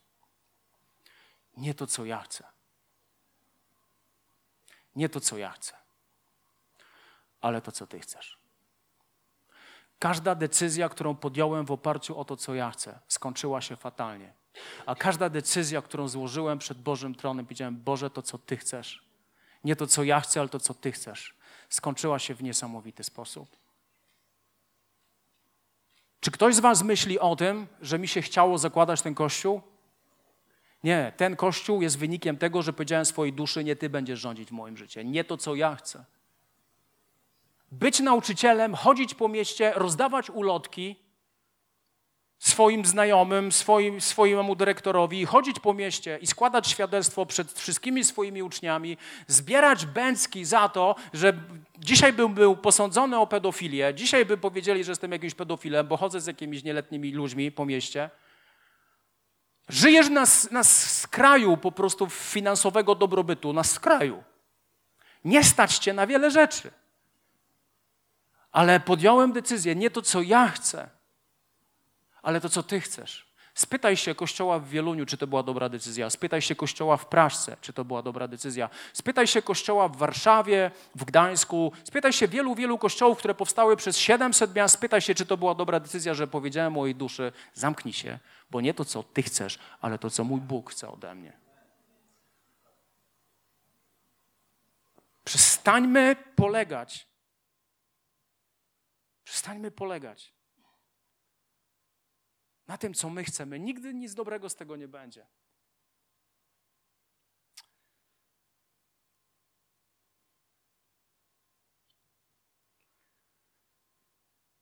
Nie to, co ja chcę. Nie to, co ja chcę, ale to, co Ty chcesz. Każda decyzja, którą podjąłem w oparciu o to, co ja chcę, skończyła się fatalnie. A każda decyzja, którą złożyłem przed Bożym tronem, powiedziałem: Boże, to, co Ty chcesz. Nie to, co ja chcę, ale to, co Ty chcesz. Skończyła się w niesamowity sposób. Czy ktoś z Was myśli o tym, że mi się chciało zakładać ten kościół? Nie, ten kościół jest wynikiem tego, że powiedziałem swojej duszy: Nie Ty będziesz rządzić w moim życiu, nie to, co ja chcę. być nauczycielem, chodzić po mieście, rozdawać ulotki swoim znajomym, swoim, swojemu dyrektorowi, chodzić po mieście i składać świadectwo przed wszystkimi swoimi uczniami, zbierać bęcki za to, że dzisiaj bym był posądzony o pedofilię, dzisiaj by powiedzieli, że jestem jakimś pedofilem, bo chodzę z jakimiś nieletnimi ludźmi po mieście. Żyjesz na, na skraju po prostu finansowego dobrobytu, na skraju. Nie stać cię na wiele rzeczy. Ale podjąłem decyzję, nie to, co ja chcę, ale to, co ty chcesz. Spytaj się kościoła w Wieluniu, czy to była dobra decyzja. Spytaj się kościoła w Praszce, czy to była dobra decyzja. Spytaj się kościoła w Warszawie, w Gdańsku. Spytaj się wielu, wielu kościołów, które powstały przez 700 miast. Spytaj się, czy to była dobra decyzja, że powiedziałem mojej duszy, zamknij się, bo nie to, co ty chcesz, ale to, co mój Bóg chce ode mnie. Przestańmy polegać. Przestańmy polegać na tym, co my chcemy. Nigdy nic dobrego z tego nie będzie.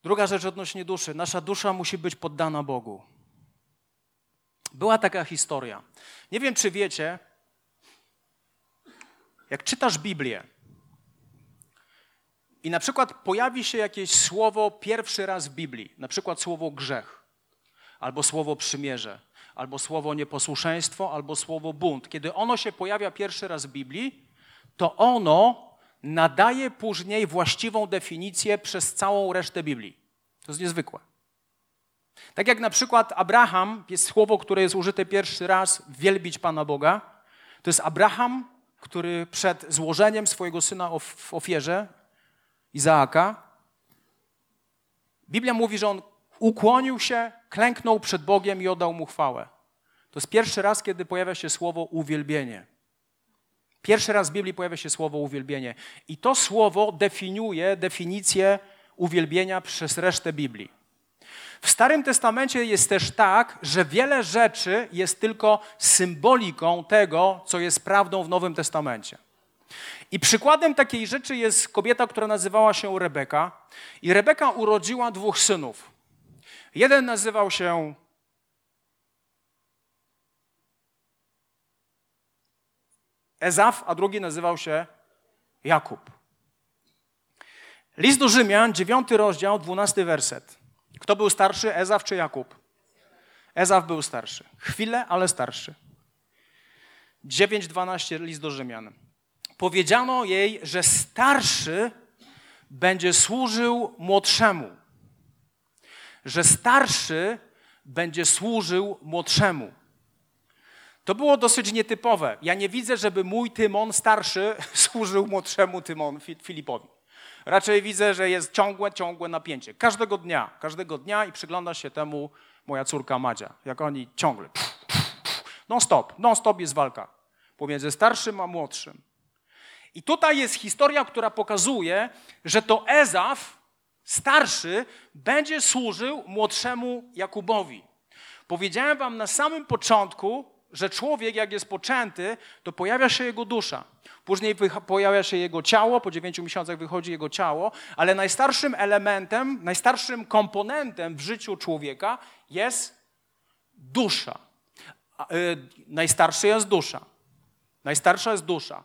Druga rzecz odnośnie duszy. Nasza dusza musi być poddana Bogu. Była taka historia. Nie wiem, czy wiecie, jak czytasz Biblię i na przykład pojawi się jakieś słowo pierwszy raz w Biblii, na przykład słowo grzech, albo słowo przymierze, albo słowo nieposłuszeństwo, albo słowo bunt. Kiedy ono się pojawia pierwszy raz w Biblii, to ono nadaje później właściwą definicję przez całą resztę Biblii. To jest niezwykłe. Tak jak na przykład Abraham, jest słowo, które jest użyte pierwszy raz, wielbić Pana Boga. To jest Abraham, który przed złożeniem swojego syna w ofierze, Izaaka, Biblia mówi, że on ukłonił się, klęknął przed Bogiem i oddał mu chwałę. To jest pierwszy raz, kiedy pojawia się słowo uwielbienie. Pierwszy raz w Biblii pojawia się słowo uwielbienie. I to słowo definiuje definicję uwielbienia przez resztę Biblii. W Starym Testamencie jest też tak, że wiele rzeczy jest tylko symboliką tego, co jest prawdą w Nowym Testamencie. I przykładem takiej rzeczy jest kobieta, która nazywała się Rebeka. I Rebeka urodziła dwóch synów. Jeden nazywał się Ezaf, a drugi nazywał się Jakub. List do Rzymian, dziewiąty rozdział, dwunasty werset. Kto był starszy, Ezaf czy Jakub? Ezaf był starszy. Chwilę, ale starszy. 9:12 list do Rzymian. Powiedziano jej, że starszy będzie służył młodszemu. Że starszy będzie służył młodszemu. To było dosyć nietypowe. Ja nie widzę, żeby mój Tymon starszy służył młodszemu Tymon Filipowi. Raczej widzę, że jest ciągłe, ciągłe napięcie. Każdego dnia, każdego dnia i przygląda się temu moja córka Madzia. Jak oni ciągle. Non stop, non stop jest walka pomiędzy starszym a młodszym. I tutaj jest historia, która pokazuje, że to Ezaf, starszy, będzie służył młodszemu Jakubowi. Powiedziałem wam na samym początku, że człowiek, jak jest poczęty, to pojawia się jego dusza. Później pojawia się jego ciało, po dziewięciu miesiącach wychodzi jego ciało, ale najstarszym elementem, najstarszym komponentem w życiu człowieka jest dusza. Yy, najstarszy jest dusza. Najstarsza jest dusza.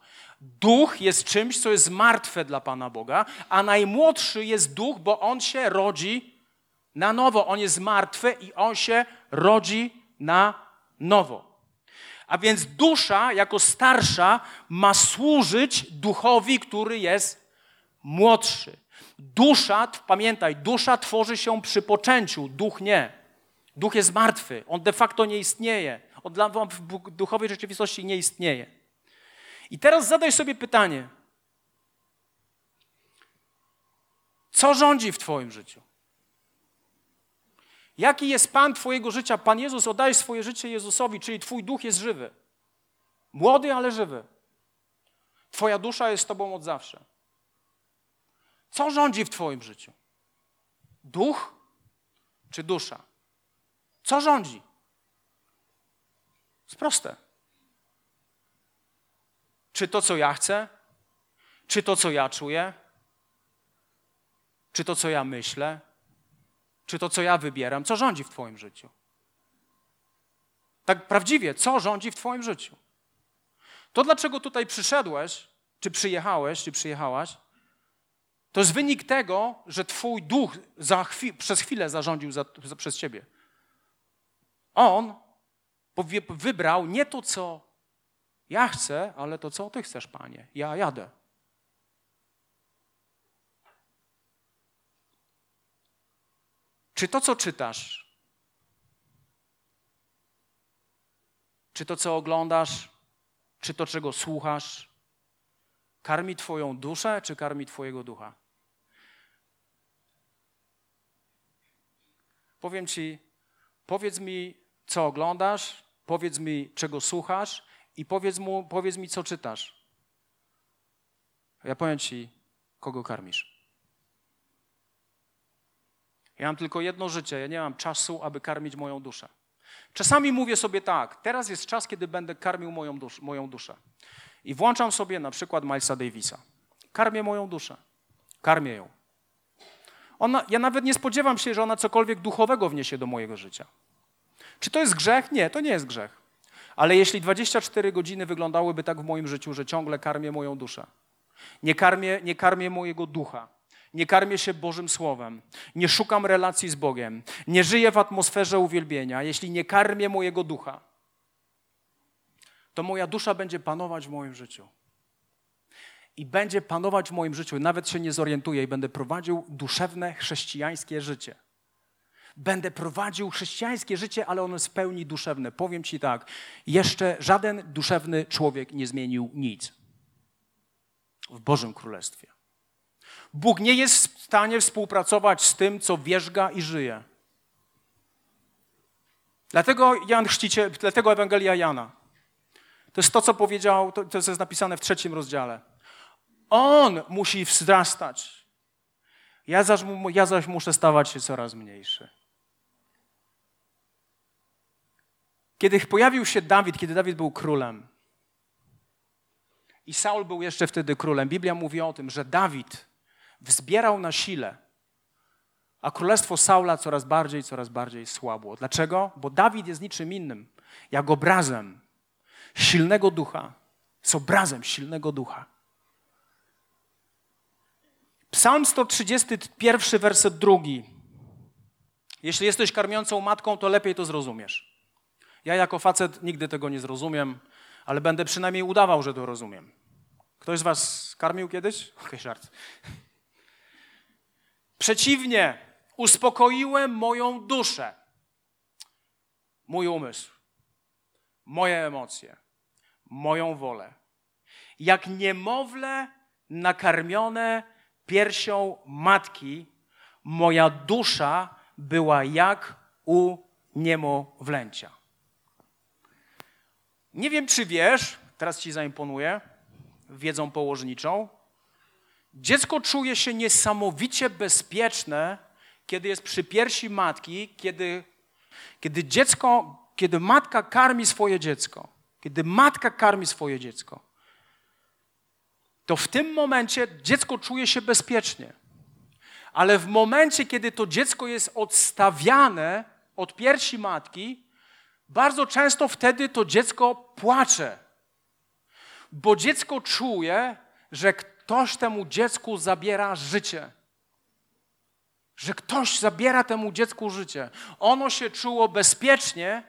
Duch jest czymś, co jest martwe dla Pana Boga, a najmłodszy jest duch, bo on się rodzi na nowo. On jest martwy i on się rodzi na nowo. A więc dusza jako starsza ma służyć duchowi, który jest młodszy. Dusza, pamiętaj, dusza tworzy się przy poczęciu, duch nie. Duch jest martwy, on de facto nie istnieje. On dla w duchowej rzeczywistości nie istnieje. I teraz zadaj sobie pytanie: co rządzi w Twoim życiu? Jaki jest Pan Twojego życia? Pan Jezus oddaje swoje życie Jezusowi, czyli Twój duch jest żywy. Młody, ale żywy. Twoja dusza jest z Tobą od zawsze. Co rządzi w Twoim życiu? Duch czy dusza? Co rządzi? Jest proste. Czy to, co ja chcę? Czy to, co ja czuję? Czy to, co ja myślę? Czy to, co ja wybieram? Co rządzi w Twoim życiu? Tak prawdziwie, co rządzi w Twoim życiu? To, dlaczego tutaj przyszedłeś, czy przyjechałeś, czy przyjechałaś, to jest wynik tego, że Twój duch przez chwilę zarządził za, za, przez Ciebie. On wybrał nie to, co ja chcę, ale to, co Ty chcesz, Panie. Ja jadę. Czy to, co czytasz, czy to, co oglądasz, czy to, czego słuchasz, karmi Twoją duszę, czy karmi Twojego ducha? Powiem Ci, powiedz mi, co oglądasz, powiedz mi, czego słuchasz i powiedz, mu, powiedz mi, co czytasz. Ja powiem Ci, kogo karmisz. Ja mam tylko jedno życie, ja nie mam czasu, aby karmić moją duszę. Czasami mówię sobie tak, teraz jest czas, kiedy będę karmił moją, dusz, moją duszę. I włączam sobie na przykład Milesa Davisa. Karmię moją duszę. Karmię ją. Ona, ja nawet nie spodziewam się, że ona cokolwiek duchowego wniesie do mojego życia. Czy to jest grzech? Nie, to nie jest grzech. Ale jeśli 24 godziny wyglądałyby tak w moim życiu, że ciągle karmię moją duszę, nie karmię, nie karmię mojego ducha, nie karmię się Bożym Słowem, nie szukam relacji z Bogiem, nie żyję w atmosferze uwielbienia, jeśli nie karmię mojego ducha, to moja dusza będzie panować w moim życiu. I będzie panować w moim życiu, nawet się nie zorientuję i będę prowadził duszewne, chrześcijańskie życie. Będę prowadził chrześcijańskie życie, ale ono jest w pełni duszewne. Powiem Ci tak, jeszcze żaden duszewny człowiek nie zmienił nic w Bożym Królestwie. Bóg nie jest w stanie współpracować z tym, co wierzga i żyje. Dlatego Jan Chrzciciel, dlatego Ewangelia Jana. To jest to, co powiedział, to, to jest napisane w trzecim rozdziale. On musi wzrastać. Ja zaś, ja zaś muszę stawać się coraz mniejszy. Kiedy pojawił się Dawid, kiedy Dawid był królem, i Saul był jeszcze wtedy królem, Biblia mówi o tym, że Dawid wzbierał na sile, a królestwo Saula coraz bardziej, coraz bardziej słabło. Dlaczego? Bo Dawid jest niczym innym, jak obrazem silnego ducha. Jest obrazem silnego ducha. Psalm 131, werset drugi. Jeśli jesteś karmiącą matką, to lepiej to zrozumiesz. Ja jako facet nigdy tego nie zrozumiem, ale będę przynajmniej udawał, że to rozumiem. Ktoś z was karmił kiedyś? Okej, okay, żart. Przeciwnie, uspokoiłem moją duszę, mój umysł, moje emocje, moją wolę. Jak niemowlę nakarmione piersią matki, moja dusza była jak u niemowlęcia. Nie wiem, czy wiesz, teraz ci zaimponuję, wiedzą położniczą, Dziecko czuje się niesamowicie bezpieczne, kiedy jest przy piersi matki, kiedy, kiedy dziecko, kiedy matka karmi swoje dziecko. Kiedy matka karmi swoje dziecko, to w tym momencie dziecko czuje się bezpiecznie. Ale w momencie, kiedy to dziecko jest odstawiane od piersi matki, bardzo często wtedy to dziecko płacze. Bo dziecko czuje, że ktoś temu dziecku zabiera życie. Że ktoś zabiera temu dziecku życie. Ono się czuło bezpiecznie,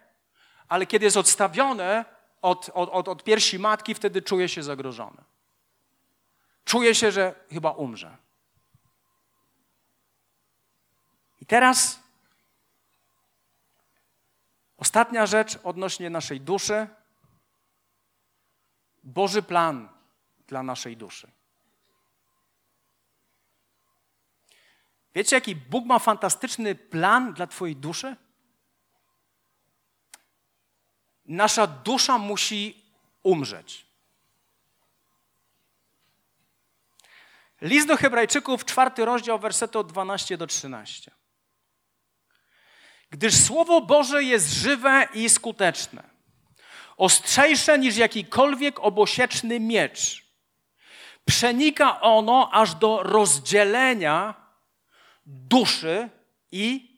ale kiedy jest odstawione od, od, od piersi matki, wtedy czuje się zagrożone. Czuje się, że chyba umrze. I teraz ostatnia rzecz odnośnie naszej duszy. Boży plan dla naszej duszy. Wiecie, jaki Bóg ma fantastyczny plan dla Twojej duszy? Nasza dusza musi umrzeć. List do Hebrajczyków, czwarty rozdział, wersety od 12 do 13. Gdyż Słowo Boże jest żywe i skuteczne, ostrzejsze niż jakikolwiek obosieczny miecz. Przenika ono aż do rozdzielenia duszy i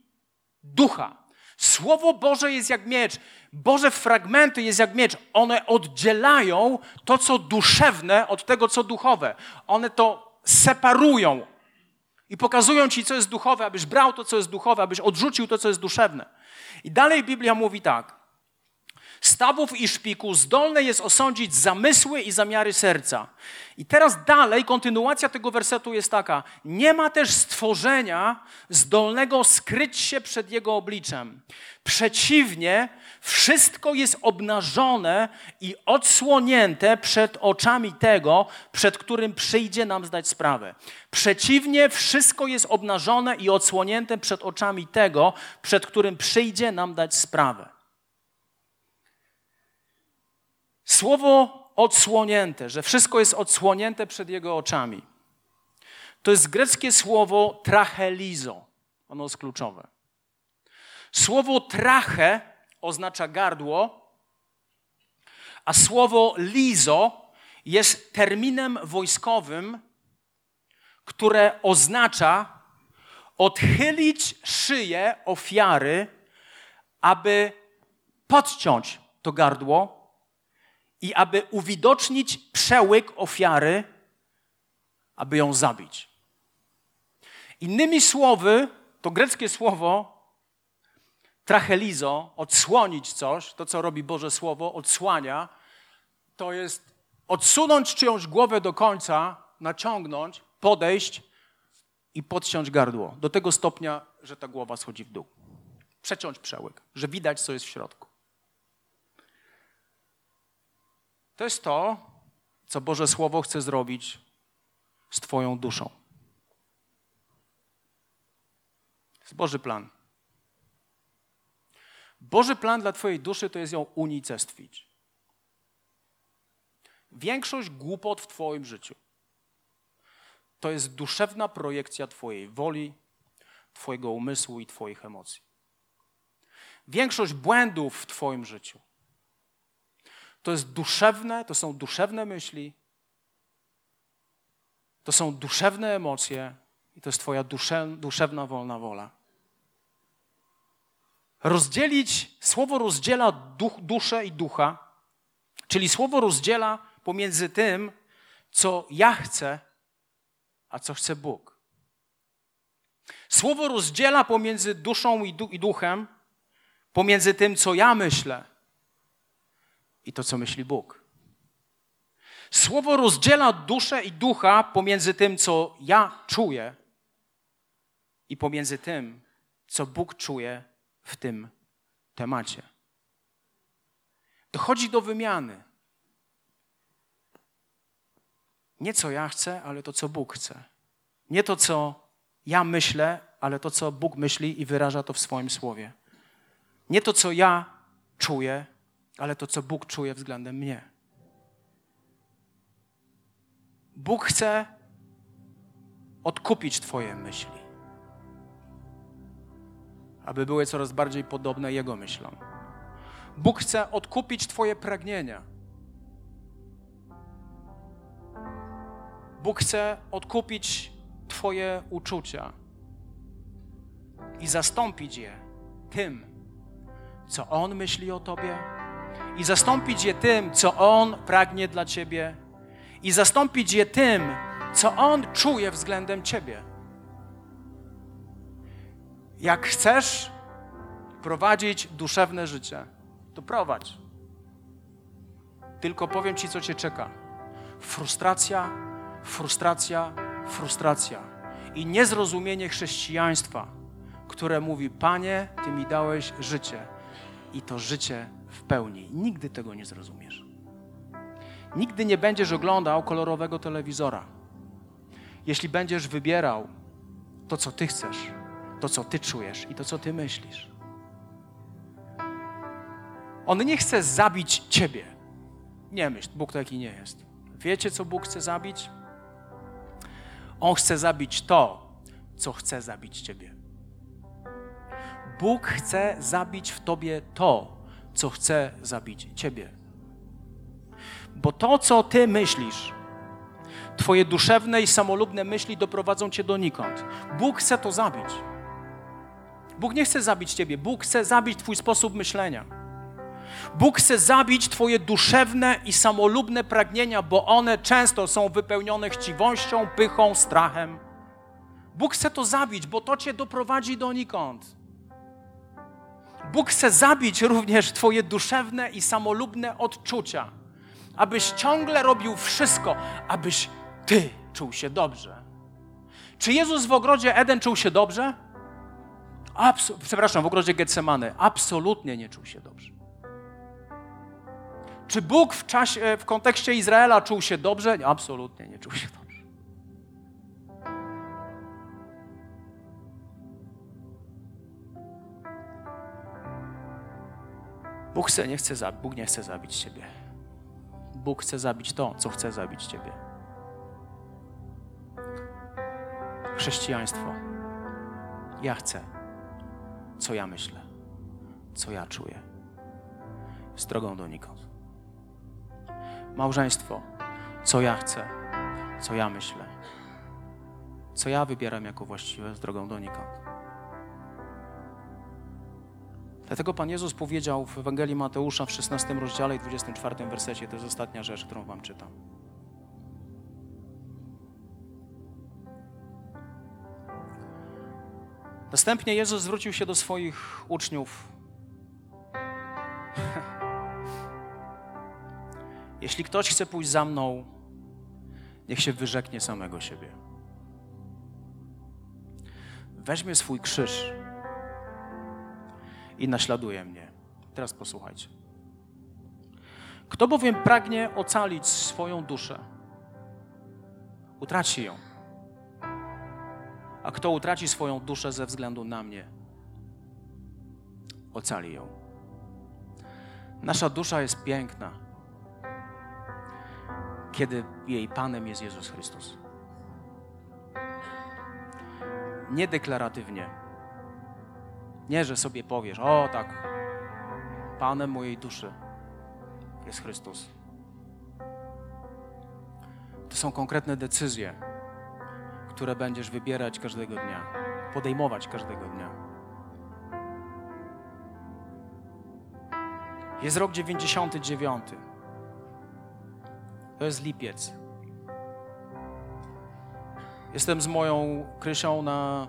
ducha. Słowo Boże jest jak miecz. Boże fragmenty jest jak miecz. One oddzielają to, co duszewne od tego, co duchowe. One to separują i pokazują ci, co jest duchowe, abyś brał to, co jest duchowe, abyś odrzucił to, co jest duszewne. I dalej Biblia mówi tak. Stawów i szpiku zdolne jest osądzić zamysły i zamiary serca. I teraz dalej kontynuacja tego wersetu jest taka: Nie ma też stworzenia zdolnego skryć się przed jego obliczem. Przeciwnie, wszystko jest obnażone i odsłonięte przed oczami tego, przed którym przyjdzie nam zdać sprawę. Przeciwnie, wszystko jest obnażone i odsłonięte przed oczami tego, przed którym przyjdzie nam dać sprawę. Słowo odsłonięte, że wszystko jest odsłonięte przed jego oczami. To jest greckie słowo trachelizo. Ono jest kluczowe. Słowo trache oznacza gardło, a słowo lizo jest terminem wojskowym, które oznacza odchylić szyję ofiary, aby podciąć to gardło i aby uwidocznić przełyk ofiary, aby ją zabić. Innymi słowy, to greckie słowo trachelizo, odsłonić coś, to co robi Boże Słowo, odsłania, to jest odsunąć czyjąś głowę do końca, naciągnąć, podejść i podciąć gardło. Do tego stopnia, że ta głowa schodzi w dół. Przeciąć przełyk, że widać, co jest w środku. To jest to, co Boże Słowo chce zrobić z Twoją duszą. To jest Boży plan. Boży plan dla Twojej duszy to jest ją unicestwić. Większość głupot w Twoim życiu to jest duszewna projekcja Twojej woli, Twojego umysłu i Twoich emocji. Większość błędów w Twoim życiu to jest duszewne, to są duszewne myśli, to są duszewne emocje i to jest Twoja dusze, duszewna, wolna wola. Rozdzielić, słowo rozdziela duch, duszę i ducha, czyli słowo rozdziela pomiędzy tym, co ja chcę, a co chce Bóg. Słowo rozdziela pomiędzy duszą i duchem, pomiędzy tym, co ja myślę, i to, co myśli Bóg. Słowo rozdziela duszę i ducha pomiędzy tym, co ja czuję, i pomiędzy tym, co Bóg czuje w tym temacie. Dochodzi do wymiany. Nie co ja chcę, ale to, co Bóg chce. Nie to, co ja myślę, ale to, co Bóg myśli i wyraża to w swoim słowie. Nie to, co ja czuję, ale to, co Bóg czuje względem mnie. Bóg chce odkupić Twoje myśli, aby były coraz bardziej podobne Jego myślom. Bóg chce odkupić Twoje pragnienia. Bóg chce odkupić Twoje uczucia i zastąpić je tym, co On myśli o Tobie i zastąpić je tym, co On pragnie dla Ciebie, i zastąpić je tym, co On czuje względem Ciebie. Jak chcesz prowadzić duszewne życie, to prowadź. Tylko powiem Ci, co Cię czeka. Frustracja, frustracja, frustracja i niezrozumienie chrześcijaństwa, które mówi: Panie, Ty mi dałeś życie i to życie w pełni. Nigdy tego nie zrozumiesz. Nigdy nie będziesz oglądał kolorowego telewizora. Jeśli będziesz wybierał to, co ty chcesz, to, co ty czujesz i to, co ty myślisz. On nie chce zabić ciebie. Nie myśl, Bóg taki nie jest. Wiecie, co Bóg chce zabić? On chce zabić to, co chce zabić ciebie. Bóg chce zabić w tobie to, co chce zabić ciebie. Bo to, co ty myślisz, Twoje duszewne i samolubne myśli doprowadzą cię donikąd. Bóg chce to zabić. Bóg nie chce zabić ciebie, Bóg chce zabić Twój sposób myślenia. Bóg chce zabić Twoje duszewne i samolubne pragnienia, bo one często są wypełnione chciwością, pychą, strachem. Bóg chce to zabić, bo to Cię doprowadzi donikąd. Bóg chce zabić również Twoje duszewne i samolubne odczucia, abyś ciągle robił wszystko, abyś Ty czuł się dobrze. Czy Jezus w ogrodzie Eden czuł się dobrze? Absu przepraszam, w ogrodzie Getsemane. Absolutnie nie czuł się dobrze. Czy Bóg w, czasie, w kontekście Izraela czuł się dobrze? Absolutnie nie czuł się dobrze. Bóg, nie chce, Bóg nie chce zabić Ciebie. Bóg chce zabić to, co chce zabić Ciebie. Chrześcijaństwo. Ja chcę, co ja myślę, co ja czuję. Z drogą donikąd. Małżeństwo. Co ja chcę, co ja myślę, co ja wybieram jako właściwe z drogą donikąd. Dlatego Pan Jezus powiedział w Ewangelii Mateusza w 16 rozdziale i 24 wersecie, to jest ostatnia rzecz, którą Wam czytam. Następnie Jezus zwrócił się do swoich uczniów. Jeśli ktoś chce pójść za mną, niech się wyrzeknie samego siebie. Weźmie swój krzyż i naśladuje mnie. Teraz posłuchajcie. Kto bowiem pragnie ocalić swoją duszę, utraci ją. A kto utraci swoją duszę ze względu na mnie, ocali ją. Nasza dusza jest piękna, kiedy jej Panem jest Jezus Chrystus. Nie deklaratywnie nie, że sobie powiesz, o tak, Panem mojej duszy jest Chrystus. To są konkretne decyzje, które będziesz wybierać każdego dnia, podejmować każdego dnia. Jest rok 99. To jest lipiec. Jestem z moją Krysią na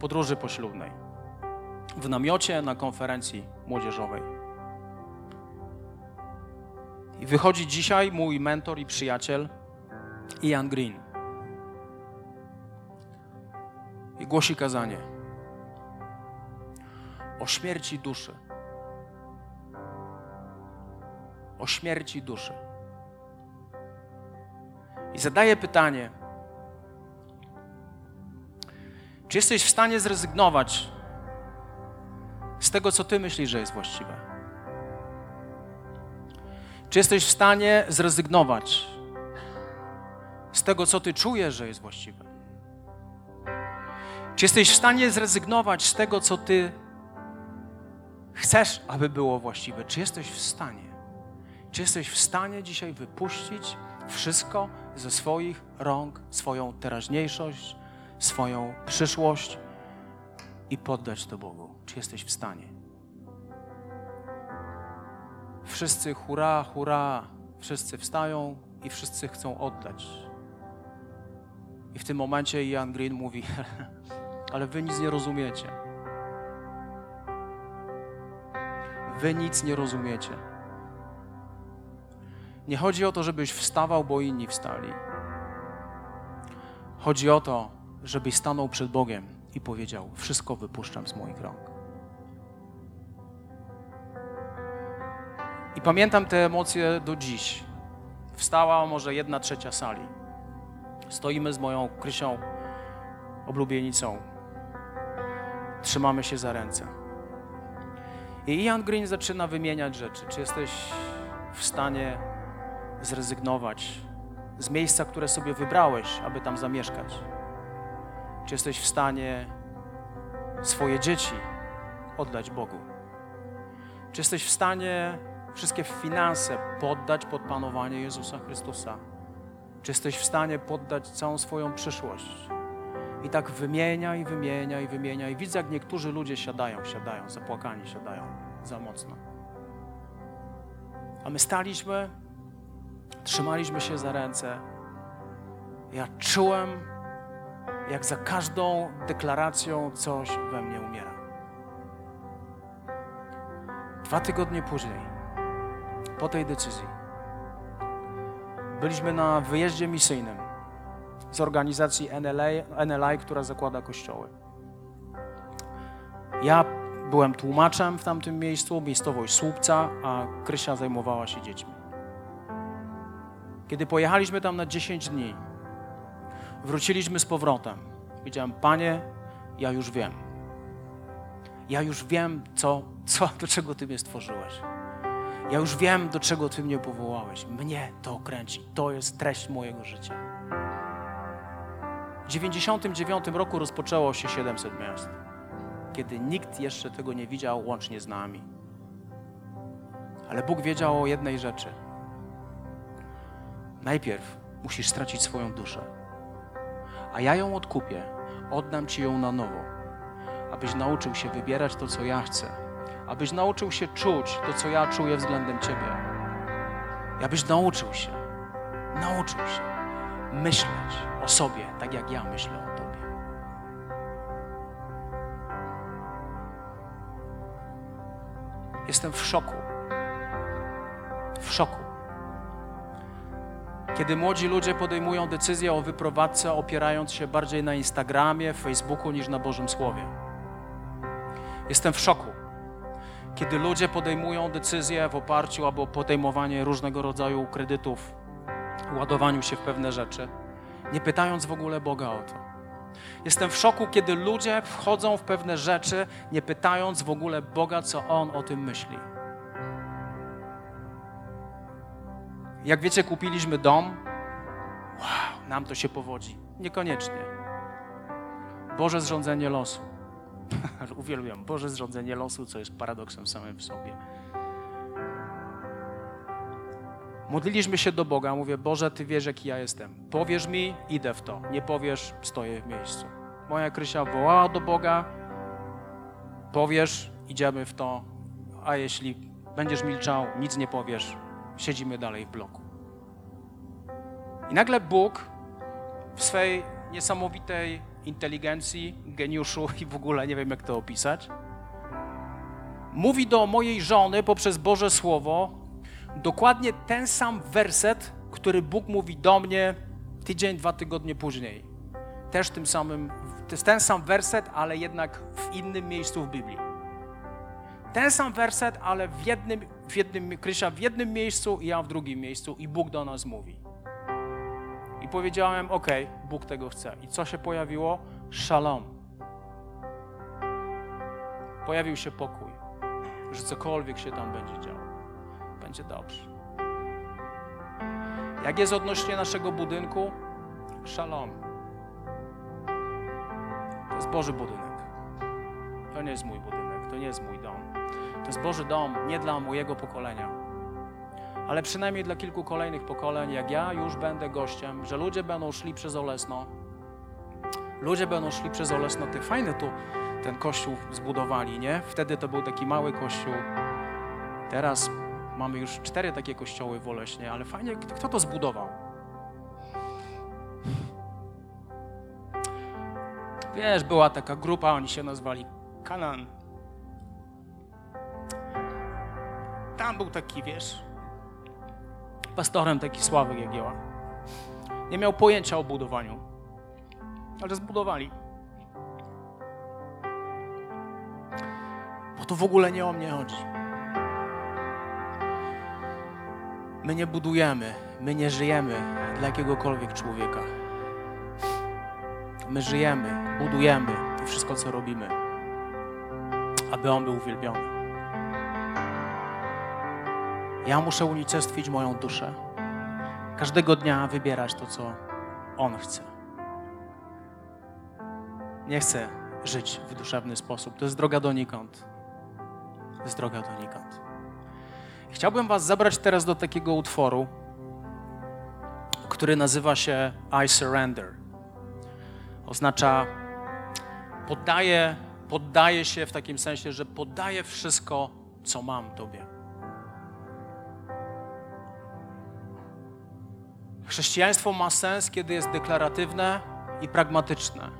podróży poślubnej w namiocie na konferencji młodzieżowej. I wychodzi dzisiaj mój mentor i przyjaciel Ian Green. I głosi kazanie o śmierci duszy. O śmierci duszy. I zadaje pytanie: Czy jesteś w stanie zrezygnować z tego, co Ty myślisz, że jest właściwe? Czy jesteś w stanie zrezygnować z tego, co Ty czujesz, że jest właściwe? Czy jesteś w stanie zrezygnować z tego, co Ty chcesz, aby było właściwe? Czy jesteś w stanie? Czy jesteś w stanie dzisiaj wypuścić wszystko ze swoich rąk, swoją teraźniejszość, swoją przyszłość i poddać to Bogu? Czy jesteś w stanie? Wszyscy hurra, hurra, wszyscy wstają i wszyscy chcą oddać. I w tym momencie Ian Green mówi, ale wy nic nie rozumiecie. Wy nic nie rozumiecie. Nie chodzi o to, żebyś wstawał, bo inni wstali. Chodzi o to, żebyś stanął przed Bogiem i powiedział: Wszystko wypuszczam z moich rąk. I pamiętam te emocje do dziś. Wstała może jedna trzecia sali. Stoimy z moją Krysią, oblubienicą. Trzymamy się za ręce. I Ian Green zaczyna wymieniać rzeczy. Czy jesteś w stanie zrezygnować z miejsca, które sobie wybrałeś, aby tam zamieszkać? Czy jesteś w stanie swoje dzieci oddać Bogu? Czy jesteś w stanie wszystkie finanse poddać pod panowanie Jezusa Chrystusa? Czy jesteś w stanie poddać całą swoją przyszłość? I tak wymienia i wymienia i wymienia. I widzę, jak niektórzy ludzie siadają, siadają, zapłakani siadają za mocno. A my staliśmy, trzymaliśmy się za ręce. Ja czułem, jak za każdą deklaracją coś we mnie umiera. Dwa tygodnie później, po tej decyzji, byliśmy na wyjeździe misyjnym z organizacji NLA, NLI, która zakłada kościoły. Ja byłem tłumaczem w tamtym miejscu, miejscowość Słupca, a Krysia zajmowała się dziećmi. Kiedy pojechaliśmy tam na 10 dni, wróciliśmy z powrotem. Powiedziałem, Panie, ja już wiem. Ja już wiem, co, co, do czego Ty mnie stworzyłeś. Ja już wiem, do czego Ty mnie powołałeś. Mnie to kręci. To jest treść mojego życia. W 99 roku rozpoczęło się 700 miast, kiedy nikt jeszcze tego nie widział, łącznie z nami. Ale Bóg wiedział o jednej rzeczy. Najpierw musisz stracić swoją duszę, a ja ją odkupię, oddam Ci ją na nowo, abyś nauczył się wybierać to, co ja chcę, abyś nauczył się czuć to, co ja czuję względem Ciebie, abyś nauczył się, nauczył się myśleć o sobie tak, jak ja myślę o Tobie. Jestem w szoku. W szoku. Kiedy młodzi ludzie podejmują decyzję o wyprowadzce, opierając się bardziej na Instagramie, Facebooku niż na Bożym Słowie. Jestem w szoku. Kiedy ludzie podejmują decyzje w oparciu albo podejmowanie różnego rodzaju kredytów, ładowaniu się w pewne rzeczy, nie pytając w ogóle Boga o to. Jestem w szoku, kiedy ludzie wchodzą w pewne rzeczy, nie pytając w ogóle Boga, co On o tym myśli. Jak wiecie, kupiliśmy dom. Wow, nam to się powodzi. Niekoniecznie. Boże zrządzenie losu. Uwielbiam Boże zrządzenie losu, co jest paradoksem samym w sobie. Modliliśmy się do Boga, mówię, Boże, Ty wiesz, jaki ja jestem. Powiesz mi, idę w to. Nie powiesz, stoję w miejscu. Moja Krysia wołała do Boga, powiesz, idziemy w to, a jeśli będziesz milczał, nic nie powiesz, siedzimy dalej w bloku. I nagle Bóg w swej niesamowitej inteligencji, geniuszu i w ogóle nie wiem, jak to opisać, mówi do mojej żony poprzez Boże Słowo dokładnie ten sam werset, który Bóg mówi do mnie tydzień, dwa tygodnie później. Też tym samym, to jest ten sam werset, ale jednak w innym miejscu w Biblii. Ten sam werset, ale w jednym, w jednym, Krysia w jednym miejscu i ja w drugim miejscu i Bóg do nas mówi. I powiedziałem, ok, Bóg tego chce. I co się pojawiło? Shalom. Pojawił się pokój, że cokolwiek się tam będzie działo, będzie dobrze. Jak jest odnośnie naszego budynku? Shalom. To jest Boży budynek. To nie jest mój budynek, to nie jest mój dom. To jest Boży dom nie dla mojego pokolenia, ale przynajmniej dla kilku kolejnych pokoleń, jak ja już będę gościem, że ludzie będą szli przez Olesno, ludzie będą szli przez Olesno, ty fajny tu ten kościół zbudowali, nie? Wtedy to był taki mały kościół, teraz mamy już cztery takie kościoły w Oleśnie, ale fajnie, kto to zbudował? Wiesz, była taka grupa, oni się nazwali Kanan. Tam był taki, wiesz, pastorem taki Sławek Jagieła. Nie miał pojęcia o budowaniu, ale zbudowali. Bo to w ogóle nie o mnie chodzi. My nie budujemy, my nie żyjemy dla jakiegokolwiek człowieka. My żyjemy, budujemy to wszystko, co robimy, aby On był uwielbiony. Ja muszę unicestwić moją duszę. Każdego dnia wybierać to, co On chce. Nie chcę żyć w duszewny sposób. To jest droga donikąd. To jest droga donikąd. Chciałbym Was zabrać teraz do takiego utworu, który nazywa się I surrender. Oznacza poddaję, poddaję się w takim sensie, że poddaję wszystko, co mam Tobie. Chrześcijaństwo ma sens, kiedy jest deklaratywne i pragmatyczne,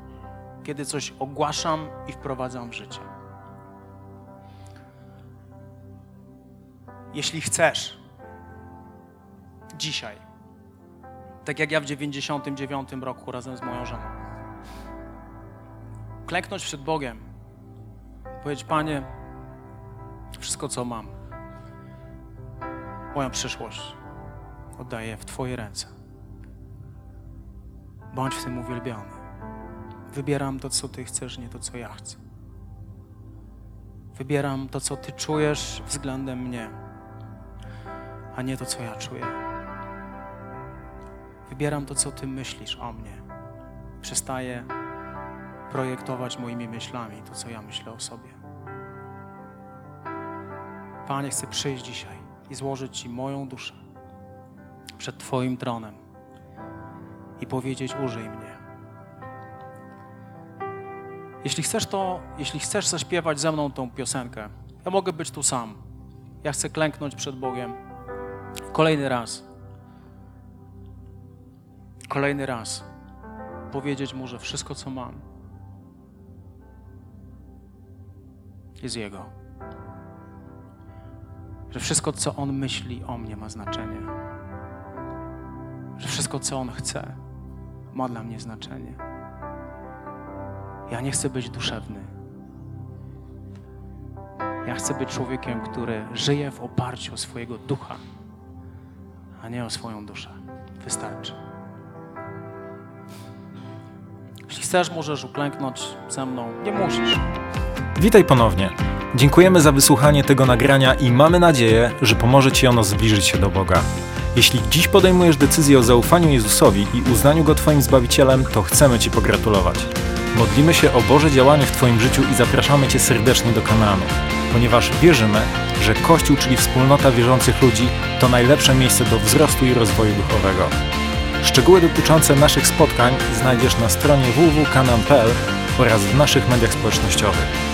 kiedy coś ogłaszam i wprowadzam w życie. Jeśli chcesz, dzisiaj, tak jak ja w 99 roku razem z moją żoną, klęknąć przed Bogiem, powiedzieć: Panie, wszystko co mam, moją przyszłość oddaję w Twoje ręce. Bądź w tym uwielbiony. Wybieram to, co Ty chcesz, nie to, co ja chcę. Wybieram to, co Ty czujesz względem mnie, a nie to, co ja czuję. Wybieram to, co Ty myślisz o mnie. Przestaję projektować moimi myślami to, co ja myślę o sobie. Panie, chcę przyjść dzisiaj i złożyć Ci moją duszę przed Twoim tronem i powiedzieć: Użyj mnie. Jeśli chcesz to, jeśli chcesz zaśpiewać ze mną tą piosenkę, ja mogę być tu sam. Ja chcę klęknąć przed Bogiem kolejny raz. Kolejny raz powiedzieć Mu, że wszystko, co mam, jest Jego. Że wszystko, co On myśli o mnie, ma znaczenie. Że wszystko, co On chce, ma dla mnie znaczenie. Ja nie chcę być duszewny. Ja chcę być człowiekiem, który żyje w oparciu o swojego ducha, a nie o swoją duszę. Wystarczy. Jeśli chcesz, możesz uklęknąć ze mną. Nie musisz. Witaj ponownie. Dziękujemy za wysłuchanie tego nagrania i mamy nadzieję, że pomoże Ci ono zbliżyć się do Boga. Jeśli dziś podejmujesz decyzję o zaufaniu Jezusowi i uznaniu Go Twoim Zbawicielem, to chcemy Ci pogratulować. Modlimy się o Boże działanie w Twoim życiu i zapraszamy Cię serdecznie do Kanaanu, ponieważ wierzymy, że Kościół, czyli wspólnota wierzących ludzi, to najlepsze miejsce do wzrostu i rozwoju duchowego. Szczegóły dotyczące naszych spotkań znajdziesz na stronie www.kanan.pl oraz w naszych mediach społecznościowych.